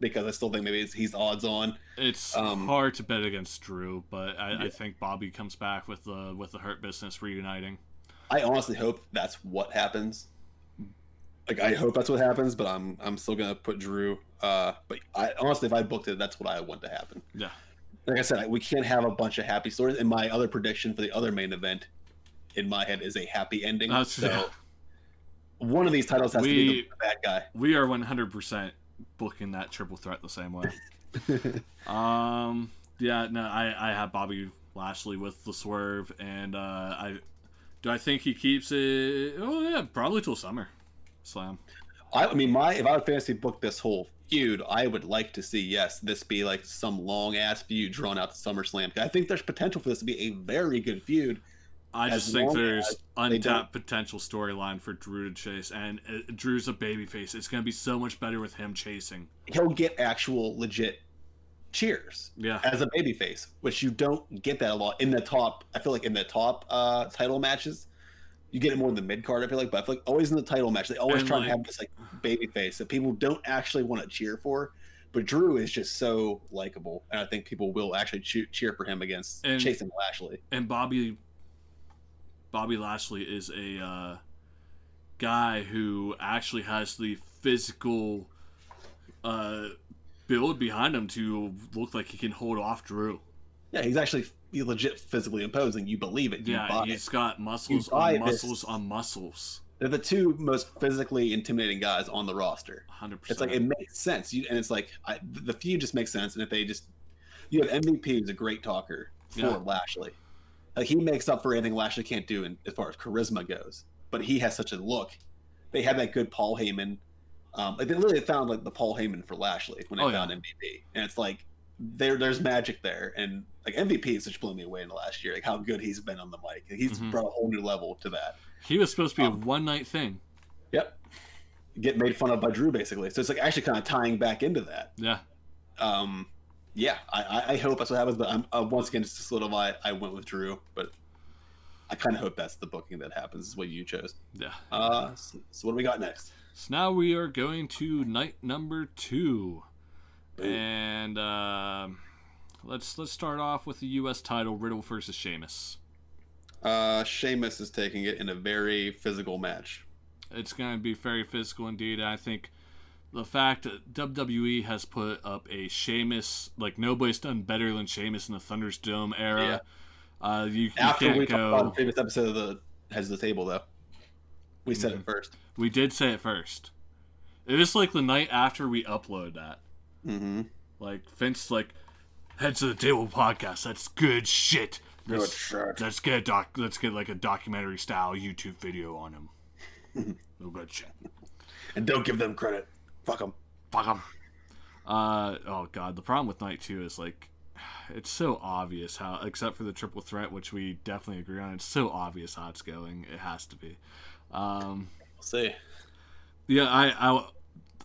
because I still think maybe it's, he's odds on. It's Um, hard to bet against Drew, but I, Yeah. I think Bobby comes back with the with the Hurt Business reuniting. I honestly hope that's what happens. Like I hope that's what happens, but I'm I'm still gonna put Drew. Uh, but I honestly, if I booked it, that's what I want to happen. Yeah. Like I said, we can't have a bunch of happy stories. And my other prediction for the other main event, in my head, is a happy ending. That's- so yeah. [LAUGHS] one of these titles has to be the bad guy. We are 100% booking that triple threat the same way. [LAUGHS] um, yeah, no, I, I have Bobby Lashley with the swerve, and uh, I do I think he keeps it. Oh yeah, probably till summer. Slam. I, I mean, my if I would fantasy book this whole feud, I would like to see yes, this be like some long ass feud drawn out to SummerSlam. I think there's potential for this to be a very good feud. I just think there's as they don't- untapped potential storyline for Drew to chase, and uh, Drew's a babyface. It's gonna be so much better with him chasing. He'll get actual legit cheers Yeah, as a babyface, which you don't get that a lot in the top. I feel like in the top uh, title matches, you get it more in the mid card. I feel like, but I feel like always in the title match, they always And, try like- to have this like babyface that people don't actually want to cheer for. But Drew is just so likable, and I think people will actually cheer for him against And- chasing Lashley. and Bobby Bobby Lashley is a uh, guy who actually has the physical uh, build behind him to look like he can hold off Drew. Yeah, he's actually legit physically imposing. You believe it. You yeah, he's it. got muscles on this. muscles on muscles. They're the two most physically intimidating guys on the roster. 100%. It's like it makes sense, you, and it's like I, the feud just makes sense. And if they just, you have MVP who's a great talker for Yeah. Lashley, like he makes up for anything Lashley can't do in, as far as charisma goes. But he has such a look. They had that good Paul Heyman. Um, like they literally found like the Paul Heyman for Lashley when they Oh, yeah. found MVP, and it's like there there's magic there. And like MVP has just blew me away in the last year, like how good he's been on the mic. He's Mhm. brought a whole new level to that. he was supposed to be um, a one night thing. Yep. Get made fun of by Drew basically. So it's like actually kind of tying back into that. Yeah. Um, yeah, I, I- hope that's what happens. But I'm uh, once again just to solidify, I I went with Drew, but I kind of hope that's the booking that happens. Is what you chose. Yeah. Uh, so, so what do we got next? So now we are going to night number two. Boom. And um, let's let's start off with the U.S. title: Riddle versus Sheamus. Uh, Sheamus is taking it in a very physical match. It's going to be very physical indeed. I think the fact that WWE has put up a Sheamus, like nobody's done better than Sheamus in the ThunderDome era. Uh, you, you can't we talked about the go. previous episode of the Heads of the Table, though, we said it first. We did say it first. It was like the night after we upload that. Mm-hmm. Like Vince, like heads of the table podcast. That's good shit. Good Let's, shit. let's get a doc. Let's get like a documentary style YouTube video on him. [LAUGHS] no good shit. And don't give them credit. Fuck them. Fuck 'em. Uh oh god. The problem with night two is like, it's so obvious how, except for the triple threat, which we definitely agree on. It's so obvious how it's going. It has to be. Um, We'll see. Yeah, I, I,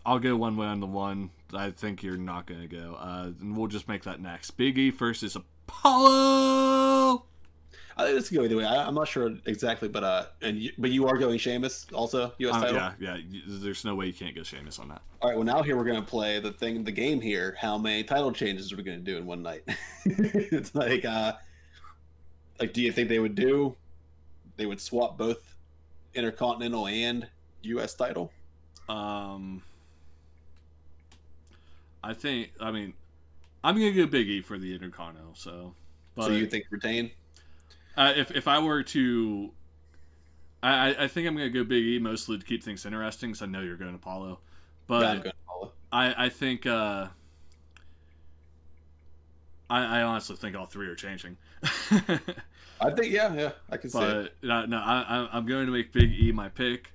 I'll go one way on the one. I think you're not gonna go, uh, and we'll just make that next. Big E versus Apollo. I think this could go either way. I, I'm not sure exactly, but uh, and you, but you are going Sheamus also U.S. Um, title. yeah, yeah. There's no way you can't go Sheamus on that. All right. Well, now here we're gonna play the thing, the game here. How many title changes are we gonna do in one night? [LAUGHS] it's like, uh, like, do you think they would do? They would swap both Intercontinental and U.S. title. Um, I think. I mean, I'm gonna go Big E for the Intercontinental. So, but so you think retain? Uh, if if I were to, I I- think I'm gonna go Big E mostly to keep things interesting. Because I know you're going Apollo, but yeah, Apollo. I, I think uh, I, I honestly think all three are changing. [LAUGHS] I think yeah, yeah, I can see it. no, no I, I- I'm going to make Big E my pick.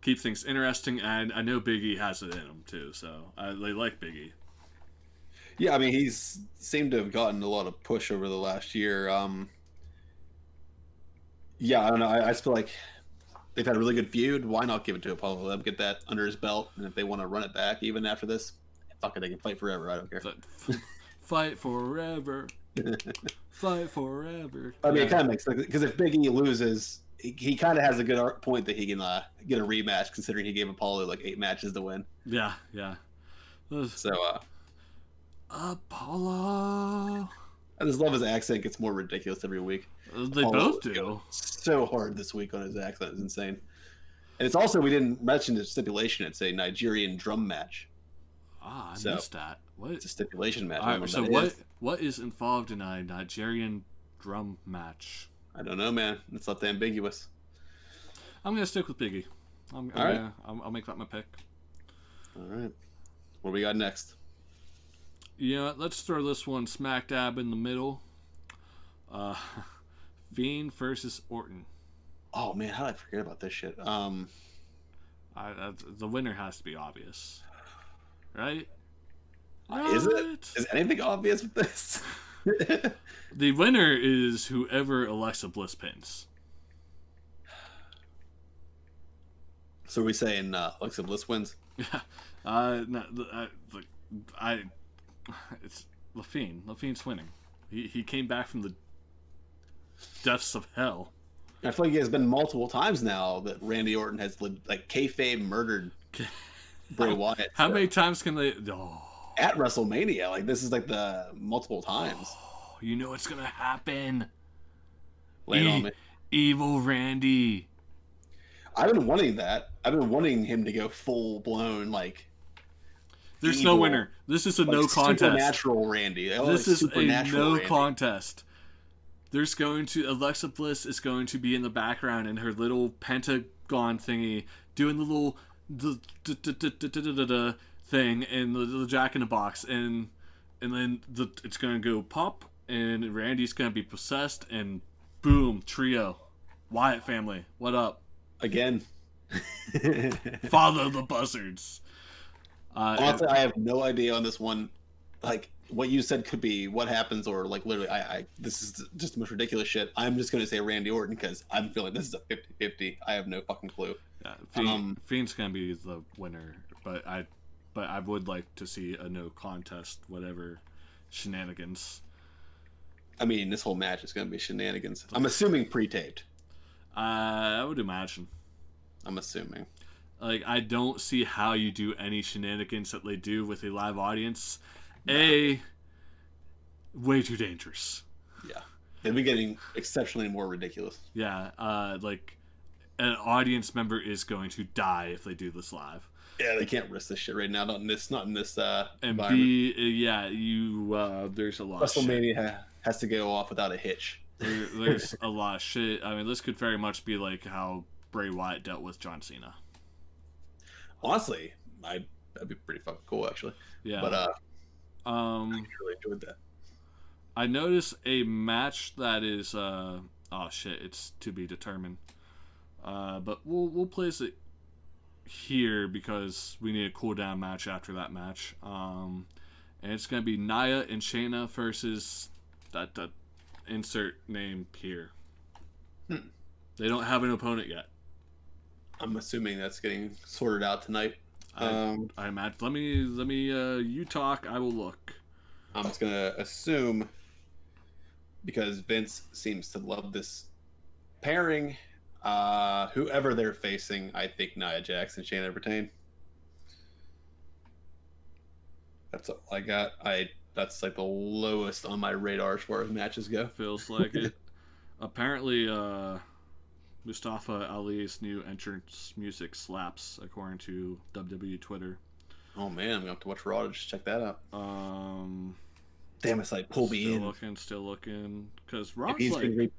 Keep things interesting, and I know Big E has it in him too. So I they like Big E. Yeah, I mean he's seemed to have gotten a lot of push over the last year. Um, yeah, I don't know. I, I just feel like they've had a really good feud. Why not give it to Apollo? Let him get that under his belt, and if they want to run it back even after this, fuck it, they can fight forever. I don't care. [LAUGHS] fight forever. [LAUGHS] fight forever. I mean, Yeah. it kind of makes sense because if Big E loses, he, he kind of has a good point that he can uh, get a rematch, considering he gave Apollo like eight matches to win. Yeah, yeah. Those- So uh, Apollo. I just love his accent; gets more ridiculous every week. They Apollo both do. So hard this week on his accent is insane. And it's also we didn't mention the stipulation. It's a Nigerian drum match. Ah, I So- missed that. What? It's a stipulation match. All right, so what? is. What is involved in a Nigerian drum match? I don't know, man. It's left ambiguous. I'm gonna stick with Biggie. I'm, I'm All right. gonna, I'll, I'll make that my pick. All right. What do we got next? Yeah, let's throw this one smack dab in the middle. Uh, [LAUGHS] Fiend versus Orton. Oh man, how did I forget about this shit? Um, I, I, the winner has to be obvious, right? Is it? Right? is anything obvious with this? [LAUGHS] The winner is whoever Alexa Bliss pins. so are we saying uh, Alexa Bliss wins? Yeah. [LAUGHS] Uh, no, the, uh, the, I, it's Lafine. Lafine's winning. He he came back from the depths of hell. I feel like it's been multiple times now that Randy Orton has li- like kayfabe murdered [LAUGHS] Bray Wyatt. How so- many times can they? Oh, at WrestleMania? Like this is like the multiple times. Oh, you know what's gonna happen. Lay it on E- me. Evil Randy. I've been wanting that. I've been wanting him to go full blown like There's no winner. This is a like no contest. supernatural Randy. Oh, This like is a no Randy. contest. There's going to Alexa Bliss is going to be in the background in her little pentagon thingy, doing the little the thing and the, the Jack in the Box, and and then the it's going to go pop, and Randy's going to be possessed, and boom, trio, Wyatt family, what up? again. [LAUGHS] Follow the buzzards. Uh, Honestly, I have no idea on this one. Like what you said could be what happens, or like literally, I, I this is just the most ridiculous shit. I'm just gonna say Randy Orton because I'm feeling this is a 50-50. I have no fucking clue. Yeah, Fiend, Um, Fiend's gonna be the winner, but I, but I would like to see a no contest, whatever shenanigans. I mean, this whole match is gonna be shenanigans. I'm assuming pre-taped. Uh, I would imagine. I'm assuming. Like, I don't see how you do any shenanigans that they do with a live audience. A, way too dangerous. Yeah, they'll be getting exceptionally more ridiculous. Yeah, uh, like an audience member is going to die if they do this live. Yeah, they can't risk this shit right now. Not in this. Not in this uh, And. B, uh, yeah, you uh, there's a lot. of shit. WrestleMania ha- has to go off without a hitch. There, there's a lot of shit. I mean, this could very much be like how Bray Wyatt dealt with John Cena. Honestly, I that'd be pretty fucking cool actually. Yeah. But uh, um, I really enjoyed that. I noticed a match that is uh oh shit, it's to be determined. Uh, but we'll we'll place it here because we need a cool down match after that match. Um, and it's gonna be Nia and Shayna versus that that insert name here. Hmm. They don't have an opponent yet. I'm assuming that's getting sorted out tonight. I, Um, I imagine. Let me let me uh you talk. I will look. I'm just gonna assume because Vince seems to love this pairing. Uh, whoever they're facing, I think Nia Jackson, Shayna Bertain. That's all I got. I that's like the lowest on my radar as far as matches go. Feels like it. [LAUGHS] Apparently, uh, Mustafa Ali's new entrance music slaps, according to WWE Twitter. Oh man, I'm gonna have to watch Raw to just check that out. Um, Damn, it's like pull me still in. looking, still looking, because Raw's like, re-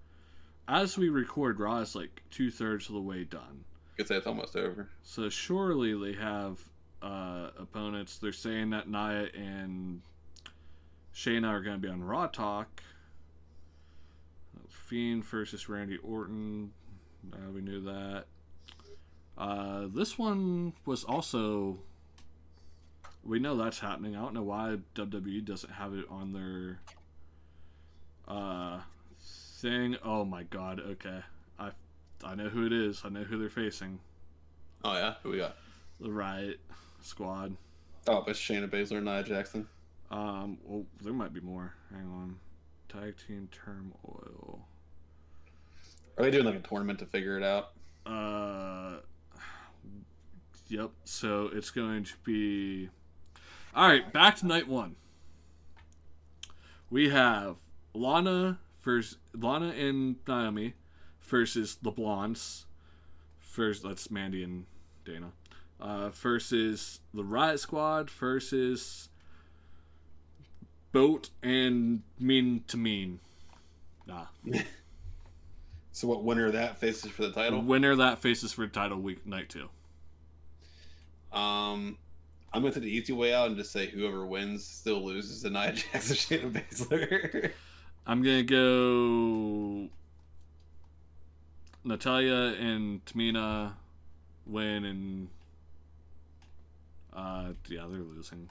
as we record, Raw is like two thirds of the way done. I could say it's almost over. So surely they have uh, opponents. They're saying that Nia and Shayna are going to be on Raw Talk. Fiend versus Randy Orton. Uh, we knew that. Uh, this one was also. We know that's happening. I don't know why WWE doesn't have it on their uh, thing. Oh my god. Okay, I I know who it is. I know who they're facing Oh yeah, who we got? the Riott Squad. Oh, it's Shayna Baszler and Nia Jackson. Um, well, there might be more. Hang on. Tag team turmoil. Are they doing like a tournament to figure it out? Uh, yep. So it's going to be. All right, back to night one. We have Lana versus Lana and Naomi versus the Blondes. First, that's Mandy and Dana. Uh, versus the Riott Squad versus Boat and Mean to Mean. Nah. [LAUGHS] So what winner of that faces for the title? winner of that faces for title week night two. Um, I'm gonna take the easy way out and just say whoever wins still loses to Nia [LAUGHS] Jackson, Shayna Baszler. [LAUGHS] I'm gonna go Natalya and Tamina win and uh yeah they're losing.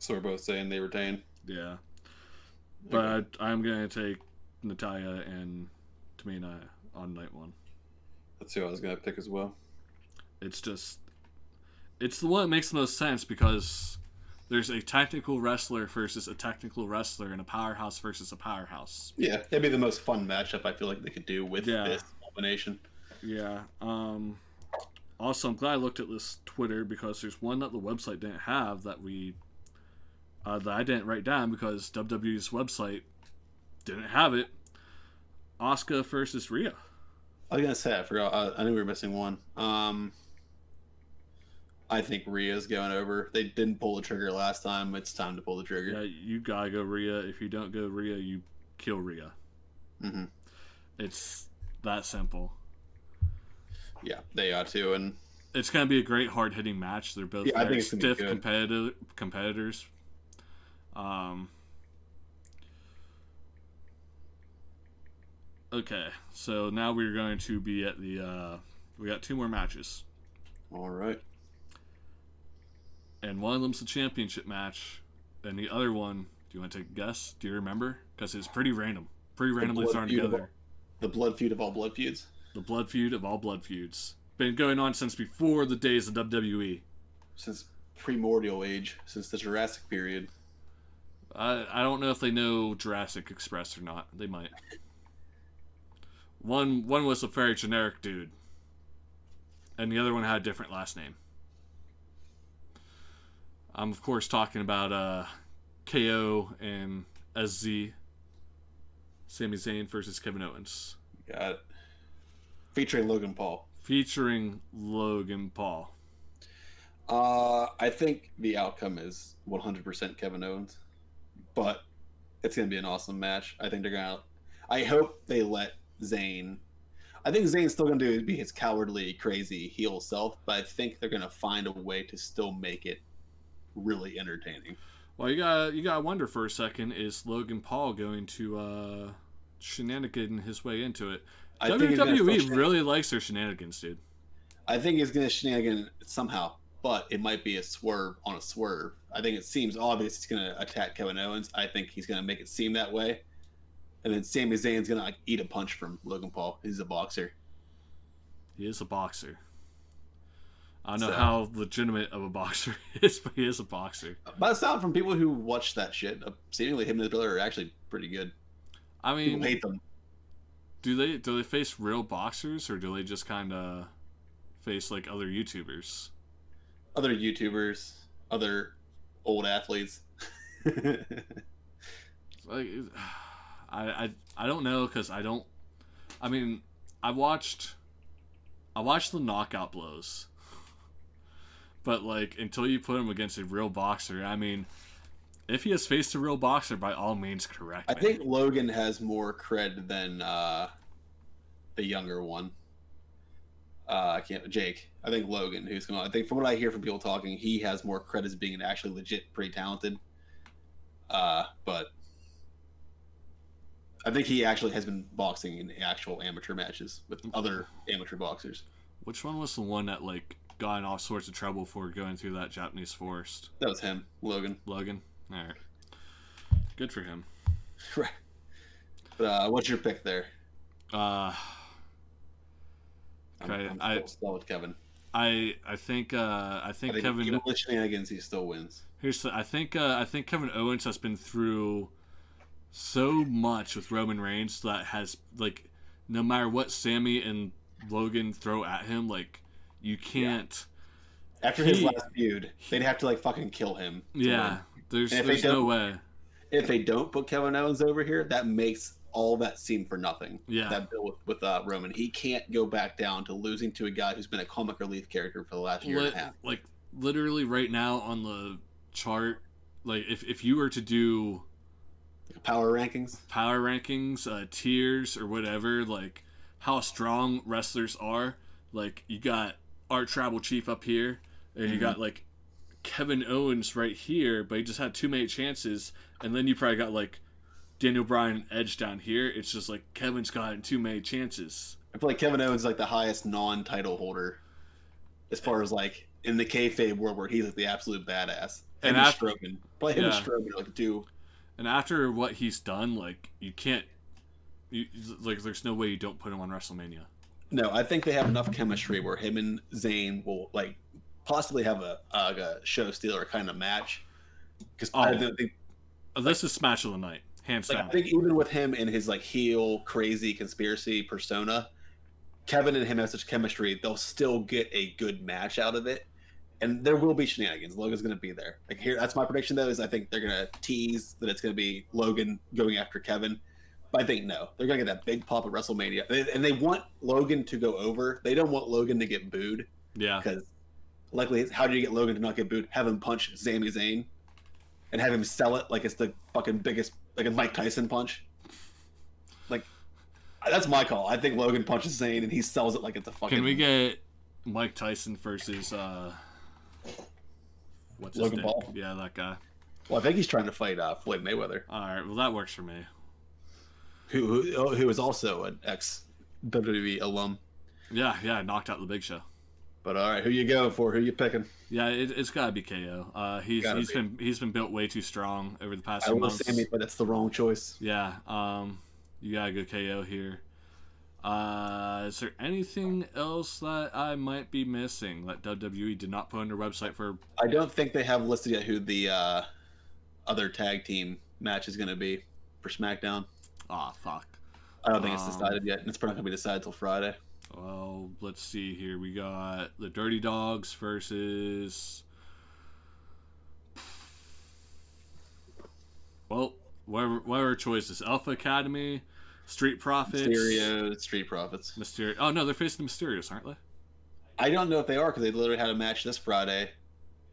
so we're both saying they retain. Yeah. But I'm gonna take Natalia and Tamina on night one. That's who I was gonna pick as well. It's just it's the one that makes the most sense because there's a technical wrestler versus a technical wrestler and a powerhouse versus a powerhouse. Yeah, that'd be the most fun matchup I feel like they could do with Yeah. this combination. Yeah. Um also I'm glad I looked at this Twitter because there's one that the website didn't have that we uh, that I didn't write down because WWE's website didn't have it. Asuka versus Rhea. I was gonna say I forgot. I, I knew we were missing one. Um, I think Rhea's going over. They didn't pull the trigger last time. It's time to pull the trigger. Yeah, you gotta go Rhea. If you don't go Rhea, you kill Rhea. hmm It's that simple. Yeah, they ought to. And It's gonna be a great hard hitting match. They're both Yeah, I think very it's gonna be stiff competitive competitors. Um. Okay, so now we're going to be at the. Uh, we got two more matches, all right, and one of them's the championship match, and the other one. Do you want to take a guess? Do you remember? Because it's pretty random, pretty randomly thrown together. the blood feud of all blood feuds. The blood feud of all blood feuds. Been going on since before the days of. WWE. Since primordial age, since the Jurassic period. I I don't know if they know Jurassic Express or not. They might. One one was a very generic dude, and the other one had a different last name. I'm of course talking about uh, KO and SZ, Sami Zayn versus Kevin Owens, Got it. Featuring Logan Paul. featuring Logan Paul. Uh, I think the outcome is 100% Kevin Owens, but it's gonna be an awesome match. I think they're gonna. I hope they let Zayn. I think Zayn's still gonna do be his cowardly, crazy heel self, but I think they're gonna find a way to still make it really entertaining. Well, you got you got to wonder for a second: is Logan Paul going to uh, shenanigan his way into it? I WWE really likes their shenanigans, dude. I think he's gonna shenanigan somehow, but it might be a swerve on a swerve. I think it seems obvious he's gonna attack Kevin Owens. I think he's gonna make it seem that way, and then Sami Zayn's gonna like eat a punch from Logan Paul. He's a boxer. He is a boxer. I don't know So- how legitimate of a boxer [LAUGHS] he is, but he is a boxer. By the sound from people who watch that shit, uh, seemingly him and his brother are actually pretty good. I People mean, hate them. do they do they face real boxers or do they just kind of face like other YouTubers? Other YouTubers, other old athletes. [LAUGHS] Like, [SIGHS] I I, I don't know because I don't. I mean, I watched, I watched the knockout blows, but like until you put him against a real boxer, I mean, if he has faced a real boxer, by all means, correct. I me. think Logan has more cred than uh, the younger one. Uh, I can't. Jake. I think Logan, who's going. I think from what I hear from people talking, he has more cred as being actually legit, pretty talented. Uh, but I think he actually has been boxing in actual amateur matches with other amateur boxers. Which one was the one that like got in all sorts of trouble for going through that Japanese forest? That was him, Logan. Logan. All right. Good for him. [LAUGHS] Right. But, uh, what's your pick there? Uh, I'm, Okay, I'm I- still, still with Kevin. I I think uh, I think, I think Kevin even with shenanigans, he still wins. here's the, I think uh, I think Kevin Owens has been through so much with Roman Reigns that has like no matter what Sami and Logan throw at him, like you can't. After his He- last feud, they'd have to like fucking kill him. Yeah, win. there's And there's no way. If they don't put Kevin Owens over here, that makes all that seem for nothing. Yeah. That bill with, with uh, Roman, he can't go back down to losing to a guy who's been a comic relief character for the last year and a half. like literally right now on the chart, like if if you were to do Power rankings. power rankings, uh, tiers, or whatever, like how strong wrestlers are. Like you got our tribal chief up here, and you Mhm. got like Kevin Owens right here, but he just had too many chances, and then you probably got like Daniel Bryan and Edge down here. It's just like Kevin's gotten too many chances. I feel like Kevin Owens is like the highest non-title holder, as far as like in the kayfabe world where he's like the absolute badass. And and af- Strowman, probably him and Yeah. Strowman like two. And after what he's done, like you can't, you, like there's no way you don't put him on WrestleMania. No, I think they have enough chemistry where him and Zayn will like possibly have a, a, a show stealer kind of match. Because I Oh. don't think, Uh, This is Smash of the Night, hands like, down. I think even with him and his like heel crazy conspiracy persona, Kevin and him have such chemistry, they'll still get a good match out of it. And there will be shenanigans. Logan's going to be there. Like here, that's my prediction though. Is I think they're going to tease that it's going to be Logan going after Kevin. But I think no, they're going to get that big pop at WrestleMania, They- and they want Logan to go over. They don't want Logan to get booed yeah, because likely, how do you get Logan to not get booed? Have him punch Sami Zayn, and have him sell it like it's the fucking biggest, like a Mike Tyson punch. Like that's my call. I think Logan punches Zayn and he sells it like it's a fucking. Can we get Mike Tyson versus uh what's his Logan name? Paul? Yeah, that guy. Well, I think he's trying to fight uh, Floyd Mayweather, All right, well that works for me. who who, who is also an ex WWE alum. Yeah, yeah, I knocked out the Big Show. But all right, who you going for? Who you picking? Yeah, it, it's gotta be KO. Uh, he's Gotta he's be. been he's been built way too strong over the past I few will months. Sami, but that's the wrong choice. Yeah, um, you gotta go KO here. Uh, is there anything else that I might be missing that WWE did not put on their website for? I don't think they have listed yet who the uh, other tag team match is going to be for SmackDown. Ah, fuck. I don't think it's Um, decided yet. and It's probably going to be decided till Friday. Well, let's see here. We got the Dirty Dogs versus. Well, whatever, whatever is Alpha Academy, Street Profits, Mysterio, Street Profits. Mysterio. Oh no, they're facing the Mysterios, aren't they? I don't know if they are because they literally had a match this Friday.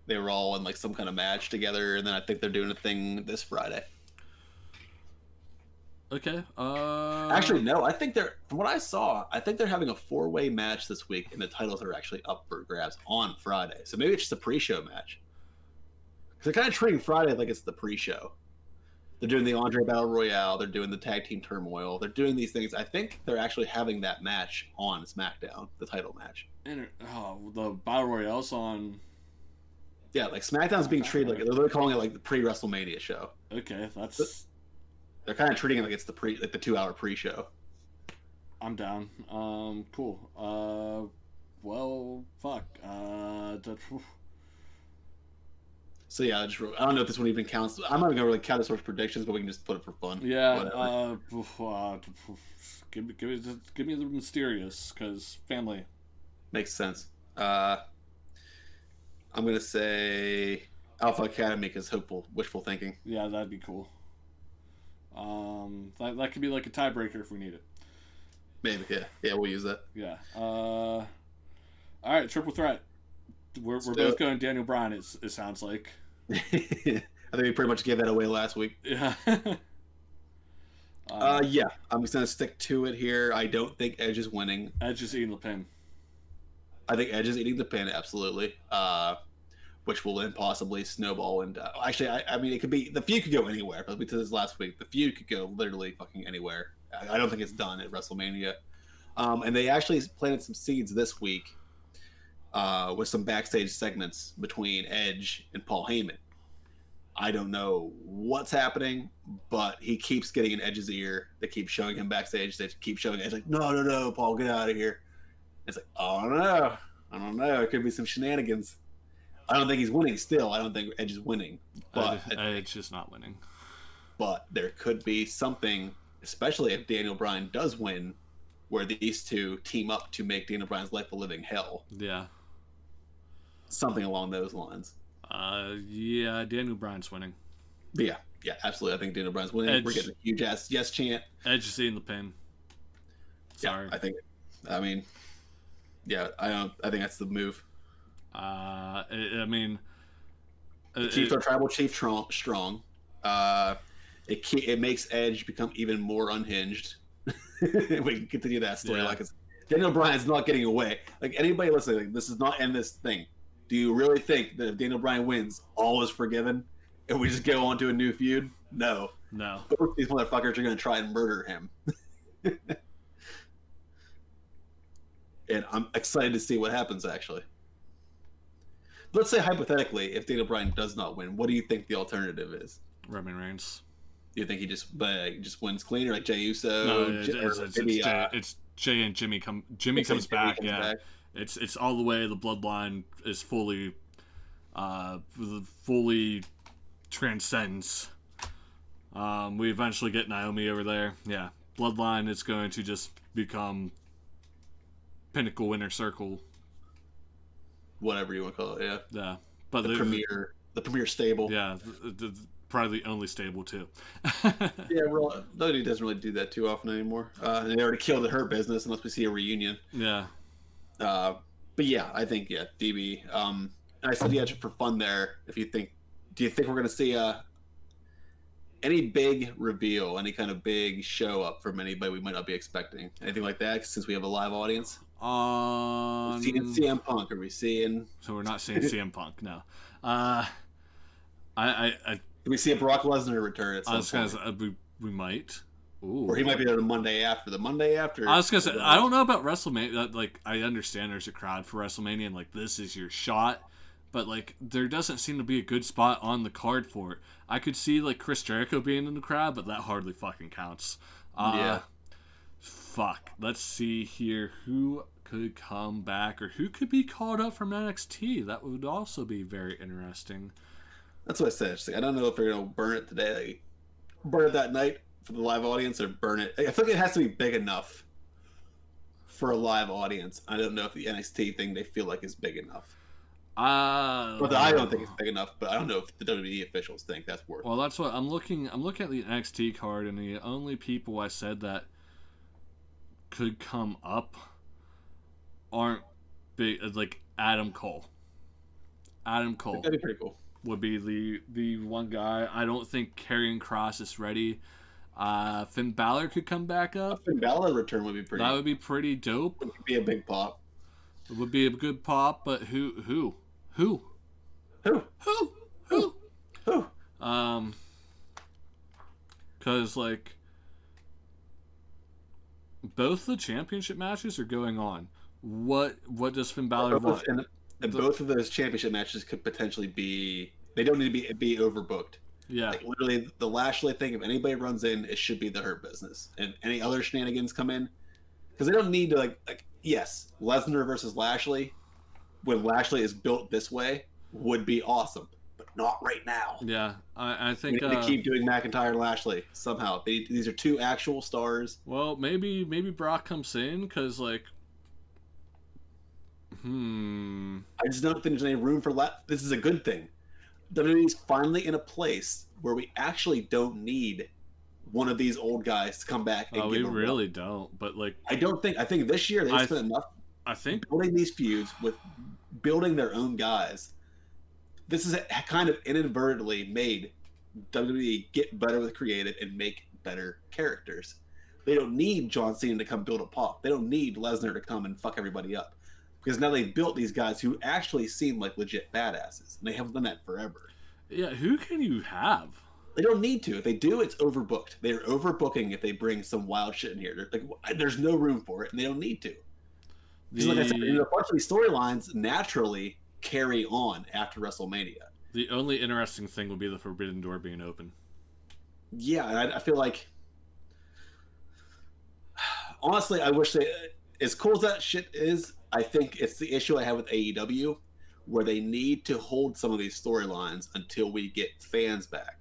They were all in like some kind of match together, and then I think they're doing a thing this Friday. Okay. Uh. Actually, no. I think they're from what I saw. I think they're having a four-way match this week, and the titles are actually up for grabs on Friday. So maybe it's just a pre-show match. Because they're kind of treating Friday like it's the pre-show. They're doing the Andre Battle Royale. They're doing the Tag Team Turmoil. They're doing these things. I think they're actually having that match on SmackDown, the title match. And oh, the Battle Royale's on. Yeah, like SmackDown's being treated like they're calling it like the pre-WrestleMania show. Okay, that's. They're kind of treating it like it's the pre, like the two-hour pre-show. I'm down. Um, cool. Uh, well, fuck. Uh, So yeah, I just I don't know if this one even counts. I'm not gonna really count this towards predictions, but we can just put it for fun. yeah. Uh, uh, give me, give me, give me the mysterious, cause family. Makes sense. Uh, I'm gonna say Alpha Academy because hopeful, wishful thinking. Yeah, that'd be cool. Um, that, that could be like a tiebreaker if we need it. Maybe, yeah, yeah, we'll use that. Yeah. Uh, all right, triple threat. We're, we're both going Daniel Bryan. It, it sounds like. [LAUGHS] I think we pretty much gave that away last week. Yeah. [LAUGHS] Uh, yeah, I'm just gonna stick to it here. I don't think Edge is winning. Edge is eating the pin. I think Edge is eating the pin, absolutely. Uh, which will then possibly snowball and uh, actually, I, I mean, it could be the feud could go anywhere. But did this last week. The feud could go literally fucking anywhere. I, I don't think it's done at WrestleMania. Um, and they actually planted some seeds this week uh, with some backstage segments between Edge and Paul Heyman. I don't know what's happening, but he keeps getting in Edge's ear. They keep showing him backstage. They keep showing Edge like, no, no, no, Paul, get out of here. It's like, oh no, I don't know. It could be some shenanigans. I don't think he's winning. Still, I don't think Edge is winning. But Edge, Edge is not winning. but there could be something, especially if Daniel Bryan does win, where these two team up to make Daniel Bryan's life a living hell. Yeah. Something along those lines. Uh, yeah, Daniel Bryan's winning. But yeah, yeah, absolutely. I think Daniel Bryan's winning. Edge- We're getting a huge ass yes chant. Edge is in the pin. Sorry. Yeah, I think. I mean, yeah, I don't. I think that's the move. Uh, I, I mean, uh, It keeps it- our tribal chief tro- strong. Uh, it it makes Edge become even more unhinged. [LAUGHS] we can continue that story. Yeah. Like it's, Daniel Bryan's not getting away. Like anybody listening, like, this is not in this thing. Do you really think that if Daniel Bryan wins, all is forgiven, and we just go on to a new feud? No. no. Both these motherfuckers are going to try and murder him. [LAUGHS] and I'm excited to see what happens. Actually, let's say hypothetically, if Daniel Bryan does not win, what do you think the alternative is? Roman Reigns. Do you think he just uh, just wins clean, or like Jey Uso? No, it's, J- it's, it's, maybe, it's, Jey, uh, it's Jey and Jimmy come. Jimmy comes Jimmy back. comes yeah, back. It's it's all the way. The bloodline is fully, uh, fully transcends. Um, we eventually get Naomi over there. Yeah, bloodline is going to just become pinnacle inner circle. whatever you want to call it. Yeah, Yeah, but the the- premier, the premier stable. Yeah, the, the, probably the only stable too. [LAUGHS] yeah. Well, WWE doesn't really do that too often anymore. Uh, they already killed her business unless we see a reunion. yeah, Uh, but yeah, I think yeah, DB. Um, and I said yeah, just for fun there. If you think, do you think we're gonna see uh any big reveal, any kind of big show up from anybody we might not be expecting? Anything like that? Since we have a live audience, um, seeing CM Punk, are we seeing? so we're not seeing CM Punk. No, uh, I, I, I, Do we see a Brock Lesnar return at I some was gonna say, uh, we, we might. Ooh. Or he might be there the Monday after. The Monday after. I was gonna say I don't know about WrestleMania. Like I understand there's a crowd for WrestleMania, and like this is your shot, but like there doesn't seem to be a good spot on the card for it. I could see like Chris Jericho being in the crowd, but that hardly fucking counts. Uh, Yeah. Fuck. Let's see here who could come back or who could be called up from NXT. That would also be very interesting. That's what I said. I don't know if they're gonna burn it today, burn it that night for the live audience, or burn it. I feel like it has to be big enough for a live audience. I don't know if the NXT thing they feel like is big enough. Uh, But I don't think it's big enough. But I don't know if the WWE officials think that's worth. Well, that's what I'm looking. I'm looking at the NXT card, and the only people I said that could come up aren't big. Like Adam Cole. Adam Cole That'd be pretty cool. would be the the one guy. I don't think Karrion Kross is ready. Uh, Finn Balor could come back up. Finn Balor return would be pretty. That would be pretty dope. It would be a big pop. It would be a good pop, but who who who Who? who who? Who? Um, because like both the championship matches are going on. What what does Finn Balor Both, want? and, and both of those championship matches could potentially be. They don't need to be be overbooked. Yeah, Like literally, the Lashley thing. If anybody runs in, it should be the Hurt Business, and any other shenanigans come in, because they don't need to like like yes, Lesnar versus Lashley, when Lashley is built this way, would be awesome, but not right now. yeah. I, I We think. need to Uh, keep doing McIntyre and Lashley somehow. They, these are two actual stars. well, maybe maybe Brock comes in because like. Hmm. I just don't think there's any room for la- This is a good thing. WWE's finally in a place where we actually don't need one of these old guys to come back. And Oh, give we run. really don't. But like, I don't think. I think this year they spent enough I think building these feuds with building their own guys. This is kind of inadvertently made WWE get better with creative and make better characters. They don't need John Cena to come build a pop. They don't need Lesnar to come and fuck everybody up. Because now they've built these guys who actually seem like legit badasses. And they haven't done that forever. yeah. Who can you have? They don't need to. If they do, it's overbooked. They're overbooking if they bring some wild shit in here. They're like, there's no room for it, and they don't need to. Because, like I said, The- you know, a bunch of these storylines naturally carry on after WrestleMania. The only interesting thing would be the Forbidden Door being open. Yeah, and I, I feel like [SIGHS] honestly, I wish they as cool as that shit is. I think it's the issue I have with AEW, where they need to hold some of these storylines until we get fans back.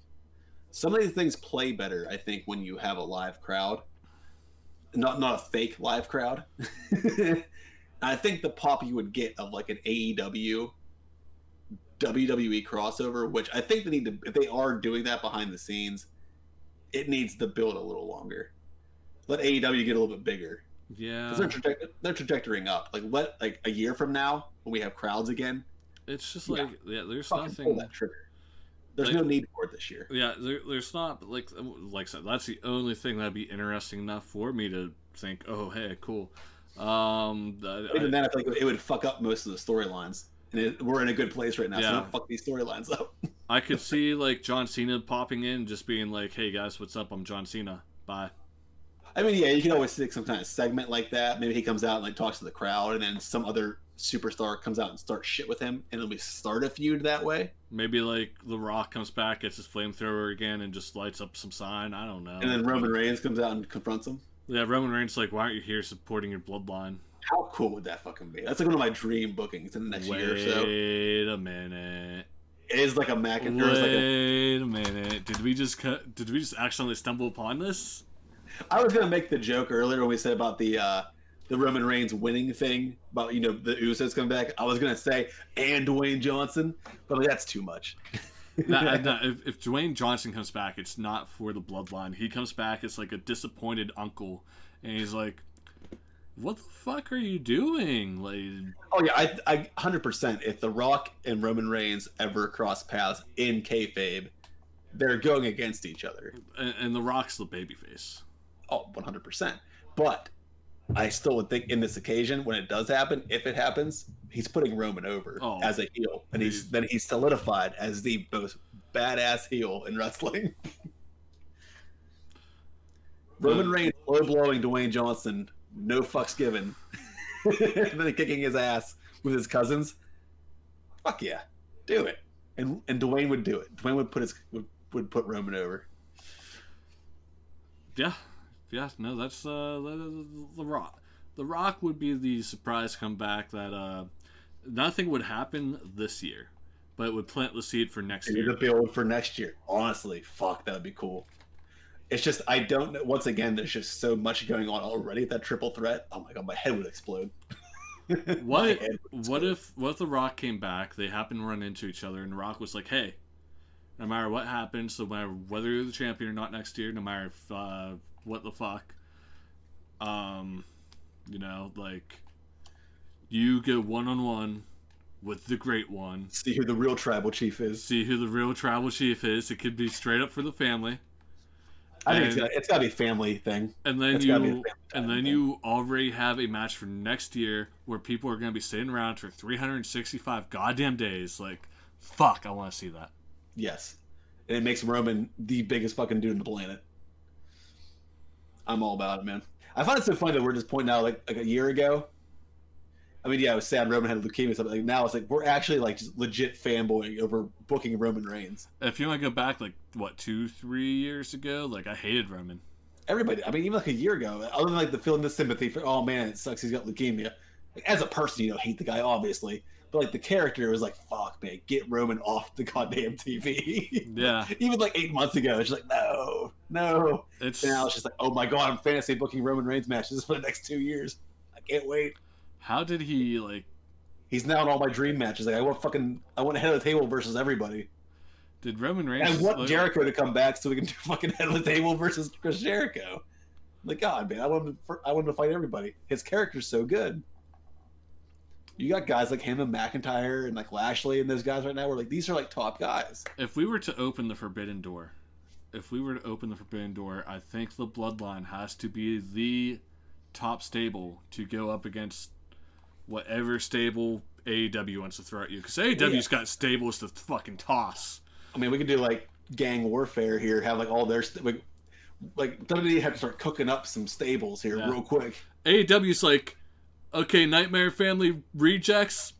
Some of these things play better, I think, when you have a live crowd, not not a fake live crowd. [LAUGHS] I think the pop you would get of like an AEW WWE crossover, which I think they need to, if they are doing that behind the scenes, it needs to build a little longer. Let AEW get a little bit bigger. Yeah, they're, traje- they're trajectorying up. Like what? like a year from now when we have crowds again. It's just like yeah, yeah there's nothing. Pull that trigger. There's like, no need for it this year. Yeah, there, there's not like like I said. That's the only thing that'd be interesting enough for me to think. Oh, hey, cool. Um, Even I, then, I feel like it would fuck up most of the storylines and it, we're in a good place right now. Yeah. So don't fuck these storylines up. I could [LAUGHS] see like John Cena popping in, just being like, "Hey guys, what's up? I'm John Cena. Bye." I mean, yeah, you can always stick some kind of segment like that. Maybe he comes out and like talks to the crowd, and then some other superstar comes out and starts shit with him, and then we start a feud that way. Maybe like The Rock comes back, gets his flamethrower again, and just lights up some sign. I don't know. And then Roman Reigns comes out and confronts him. Yeah, Roman Reigns like, "Why aren't you here supporting your bloodline?" How cool would that fucking be? That's like one of my dream bookings in the next Wait year or so. Wait a minute. It is like a Mac and Wait like a... a minute. Did we just cut? Did we just accidentally stumble upon this? I was gonna make the joke earlier when we said about the uh, the Roman Reigns winning thing about you know the Usos coming back. I was gonna say and Dwayne Johnson, but like, that's too much. no, [LAUGHS] no, if, if Dwayne Johnson comes back, it's not for the bloodline. He comes back as like a disappointed uncle, and he's like, what the fuck are you doing? Like, oh yeah, I, I, hundred percent. If The Rock and Roman Reigns ever cross paths in kayfabe, they're going against each other. And, and The Rock's the babyface. Oh, 100 percent. But I still would think in this occasion, when it does happen, if it happens, he's putting Roman over oh, as a heel, and he's then he's solidified as the most badass heel in wrestling. [LAUGHS] Roman Reigns low blowing Dwayne Johnson no fucks given, [LAUGHS] and then kicking his ass with his cousins. Fuck yeah, do it. And and Dwayne would do it. Dwayne would put his would, would put Roman over. Yeah, yeah. No, that's uh the, the Rock. The Rock would be the surprise comeback that uh nothing would happen this year, but it would plant the seed for next year. The build for next year. Honestly, fuck, that would be cool it's just I don't. Know. Once again, there's just so much going on already. That triple threat. Oh my god, my head would explode. [LAUGHS] what? what if what if the Rock came back? They happen to run into each other, and the Rock was like, "Hey, no matter what happens, no matter whether you're the champion or not next year, no matter if, uh, what the fuck, um, you know, like you go one on one with the great one. See who the real tribal chief is. See who the real tribal chief is. It could be straight up for the family. I think it's got, it's got to be family thing. And then you and then thing. you already have a match for next year where people are going to be sitting around for 365 goddamn days. Like, fuck, I want to see that. Yes, and it makes Roman the biggest fucking dude on the planet. I'm all about it, man. I find it so funny that we're just pointing out like like a year ago I mean, yeah, it was sad Roman had leukemia. Something like now it's like we're actually like just legit fanboying over booking Roman Reigns. If you want to go back like what two, three years ago, like I hated Roman. Everybody, I mean, even like a year ago, other than like the feeling the sympathy for, oh man, it sucks he's got leukemia. Like, as a person, you know, hate the guy obviously, but like the character was like, fuck man, get Roman off the goddamn TV. [LAUGHS] Yeah. even like eight months ago, she's like no, no. It's and now she's like, oh my god, I'm fantasy booking Roman Reigns matches for the next two years. I can't wait. How did he like? He's now in all my dream matches. Like I want fucking, I want head of the table versus everybody. Did Roman Reigns? I want Jericho to come back so we can do [LAUGHS] fucking head of the table versus Chris Jericho. Like God, man, I want him. To, I want him to fight everybody. His character's so good. You got guys like him and McIntyre and like Lashley and those guys right now. We're like these are like top guys. If we were to open the Forbidden Door, if we were to open the Forbidden Door, I think the Bloodline has to be the top stable to go up against whatever stable AEW wants to throw at you. Because AEW's yeah. got stables to fucking toss. I mean, we could do like gang warfare here. Have like all their st- like, like WWE have to start cooking up some stables here yeah. real quick. AEW's like, okay, Nightmare Family rejects,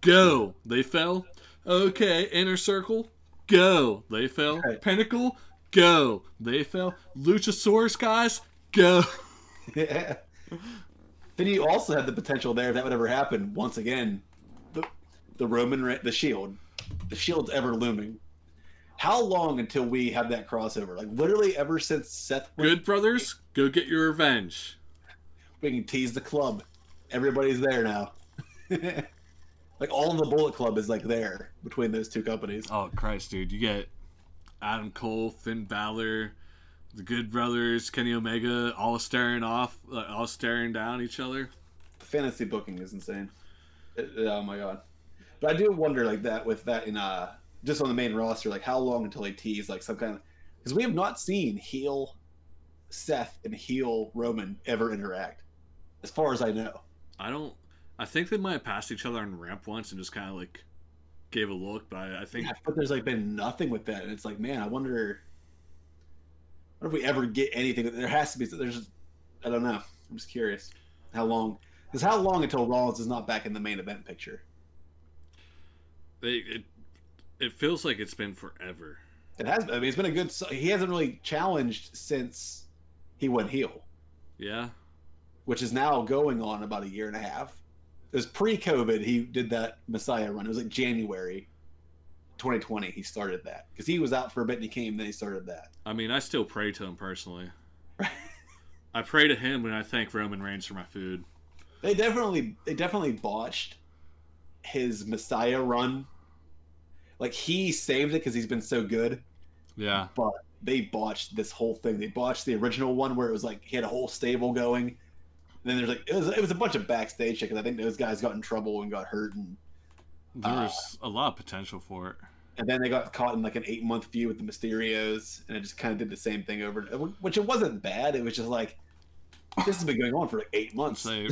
go. They fell. Okay, Inner Circle, go. They fell. Right. Pinnacle, go. They fell. Luchasaurus guys, go. [LAUGHS] Yeah. then you also had the potential there if that would ever happen. Once again, the the Roman the Shield, the Shield's ever looming. How long until we have that crossover? Like literally ever since Seth. Good brothers, go get your revenge. We can tease the club. Everybody's there now. [LAUGHS] like all of the Bullet Club is like there between those two companies. Oh Christ, dude! You get Adam Cole, Finn Balor, the Good Brothers, Kenny Omega, all staring off, uh, all staring down each other. The fantasy booking is insane. It, oh my god! But I do wonder like that with that in uh just on the main roster, like how long until they tease like some kind of because we have not seen heel Seth and heel Roman ever interact, as far as I know. I don't. I think they might have passed each other on ramp once and just kind of like gave a look, but I, I think. Yeah, but there's like been nothing with that, and it's like, man, I wonder. What if we ever get anything? There has to be. There's. Just, I don't know. I'm just curious. How long? Because how long until Rollins is not back in the main event picture? They, it, it feels like it's been forever. It has. I mean, it's been a good. He hasn't really challenged since he went heel. Yeah. Which is now going on about a year and a half. It was pre-COVID. He did that Messiah run. It was like January 2020. He started that because he was out for a bit and he came. Then he started that. I mean, I still pray to him personally. [LAUGHS] I pray to him when I thank Roman Reigns for my food. They definitely, they definitely botched his Messiah run like he saved it because he's been so good. Yeah. But they botched this whole thing. They botched the original one where it was like he had a whole stable going. And then there's like it was it was a bunch of backstage shit because I think those guys got in trouble and got hurt and there was uh, a lot of potential for it. And then they got caught in like an eight month feud with the Mysterios, and it just kind of did the same thing over, which it wasn't bad. It was just like this has been going on for like eight months. They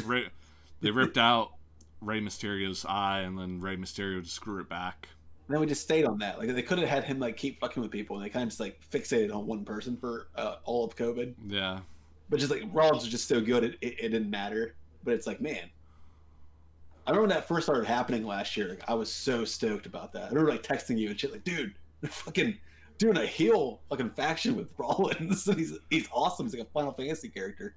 they ripped out Rey Mysterio's eye, and then Rey Mysterio just screw it back. And then we just stayed on that. Like they could have had him like keep fucking with people, and they kind of just like fixated on one person for uh, all of COVID. Yeah. But just like Rollins was just so good, it, it, it, didn't matter. But it's like, man, I remember when that first started happening last year. Like, I was so stoked about that. I remember like texting you and shit, like, dude, they're fucking doing a heel fucking faction with [LAUGHS] Rollins. [LAUGHS] he's he's awesome. He's like a Final Fantasy character.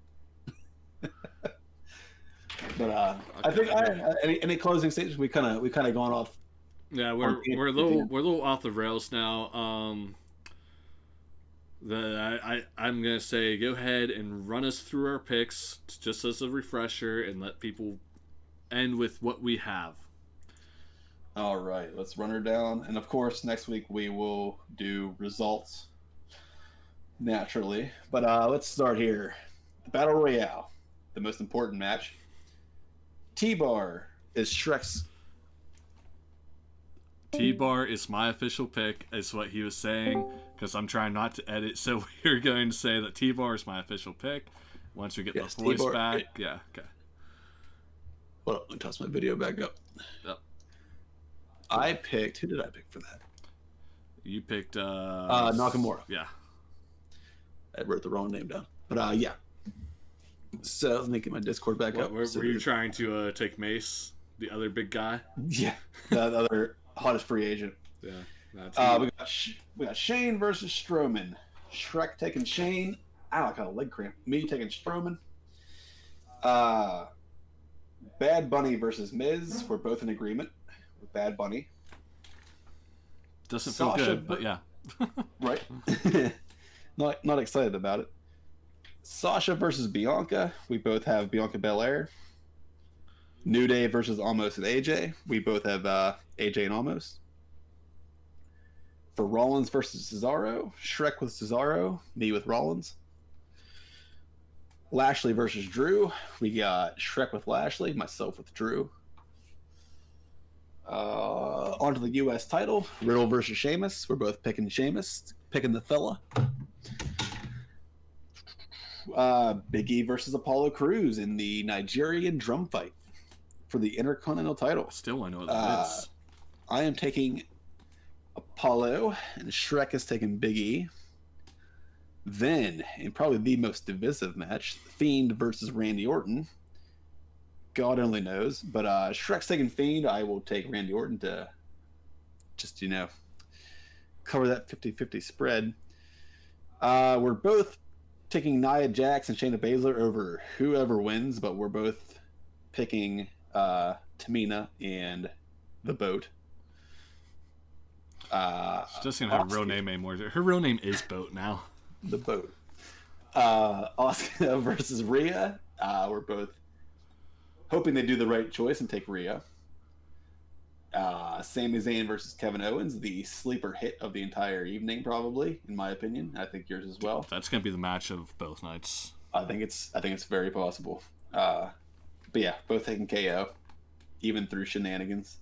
[LAUGHS] but uh, okay. I think I, any, any closing statements we kind of we kind of gone off yeah, we're we're a little we're a little off the rails now. Um, the I, I I'm gonna say go ahead and run us through our picks just as a refresher and let people end with what we have. All right, let's run her down, and of course next week we will do results naturally. But uh, let's start here. Battle Royale, the most important match. T Bar is Shrek's T Bar is my official pick, is what he was saying, because I'm trying not to edit. So [LAUGHS] we're going to say that T Bar is my official pick. Once we get yes, the voice T-bar. back, yeah, okay. Well, let me toss my video back up. Yep. I picked. Who did I pick for that? You picked. uh Uh Nakamura. Yeah. I wrote the wrong name down, but uh yeah. So let me get my Discord back what, up. Were, so were you trying to uh, take Mace, the other big guy? Yeah, the other hottest free agent. Yeah. Uh, we got we got Shane versus Strowman. Shrek taking Shane. I like a leg cramp. Me taking Strowman. Uh, Bad Bunny versus Miz. We're both in agreement with Bad Bunny. Doesn't Sasha, feel good, but yeah. [LAUGHS] right. [LAUGHS] not not excited about it. Sasha versus Bianca. We both have Bianca Belair. New Day versus Omos and AJ. We both have uh, AJ and Omos. For Rollins versus Cesaro, Shrek with Cesaro, me with Rollins. Lashley versus Drew, we got Shrek with Lashley, myself with Drew. Uh, onto the U.S. title, Riddle versus Sheamus. We're both picking Sheamus, picking the fella. Uh, Big E versus Apollo Crews in the Nigerian drum fight for the Intercontinental title. Still, I know what that uh, is. I am taking Apollo, and Shrek has taken Big E. Then, in probably the most divisive match, Fiend versus Randy Orton. God only knows, but uh, Shrek's taking Fiend. I will take Randy Orton to just, you know, cover that 50 50 spread. Uh, we're both taking Nia Jax and Shayna Baszler over whoever wins, but we're both picking uh, Tamina and the boat. Uh, She doesn't have a real name anymore. Her real name is Boat now. [LAUGHS] the boat. Uh, Asuka [LAUGHS] versus Rhea. Uh, we're both hoping they do the right choice and take Rhea. Uh, Sami Zayn versus Kevin Owens, the sleeper hit of the entire evening, probably in my opinion. I think yours as well. That's gonna be the match of both nights. I think it's I think it's very possible. Uh, but yeah, both taking KO, even through shenanigans.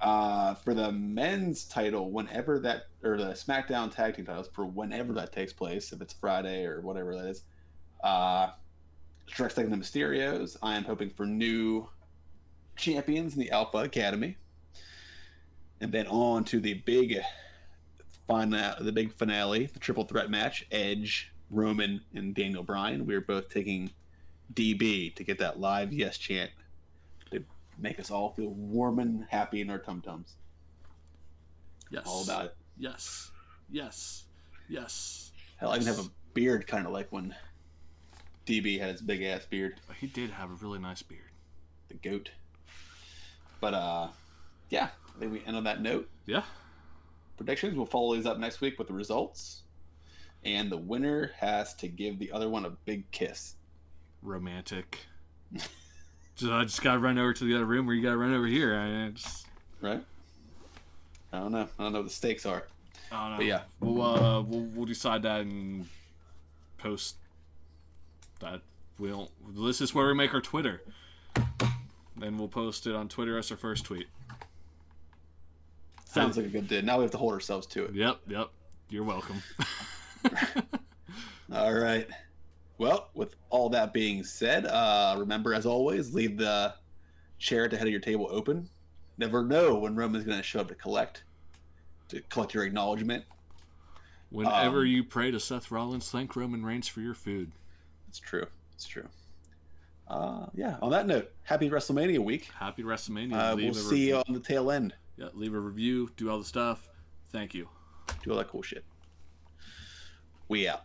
Uh, for the men's title, whenever that or the SmackDown tag team titles for whenever that takes place, if it's Friday or whatever that is, uh, Shrek's taking the Mysterios. I am hoping for new champions in the Alpha Academy, and then on to the big final, the big finale, the triple threat match: Edge, Roman, and Daniel Bryan. We are both taking DB to get that live yes chant make us all feel warm and happy in our tum tums. Yes. All about it. Yes. Yes. Yes. Hell, I even have a beard, kind of like when DB had his big ass beard, He did have a really nice beard. the goat. But uh, yeah, I think we end on that note. Yeah. predictions. We'll follow these up next week with the results. And the winner has to give the other one a big kiss. Romantic. [LAUGHS] so I just gotta run over to the other room where you gotta run over here. I just Right? I don't know. I don't know what the stakes are. I don't know. But yeah. We'll uh we'll, we'll decide that and post that we don't this is where we make our Twitter. Then we'll post it on Twitter as our first tweet. Sounds like a good day. Now we have to hold ourselves to it. Yep, yep. You're welcome. [LAUGHS] All right. Well, with all that being said, uh, remember as always, leave the chair at the head of your table open. Never know when Roman's going to show up to collect, to collect your acknowledgement. Whenever Um, you pray to Seth Rollins, thank Roman Reigns for your food. It's true. It's true. Uh, yeah. On that note, happy WrestleMania week. Happy WrestleMania. Uh, we'll see you on the tail end. Yeah, leave a review, do all the stuff. Thank you. Do all that cool shit. We out.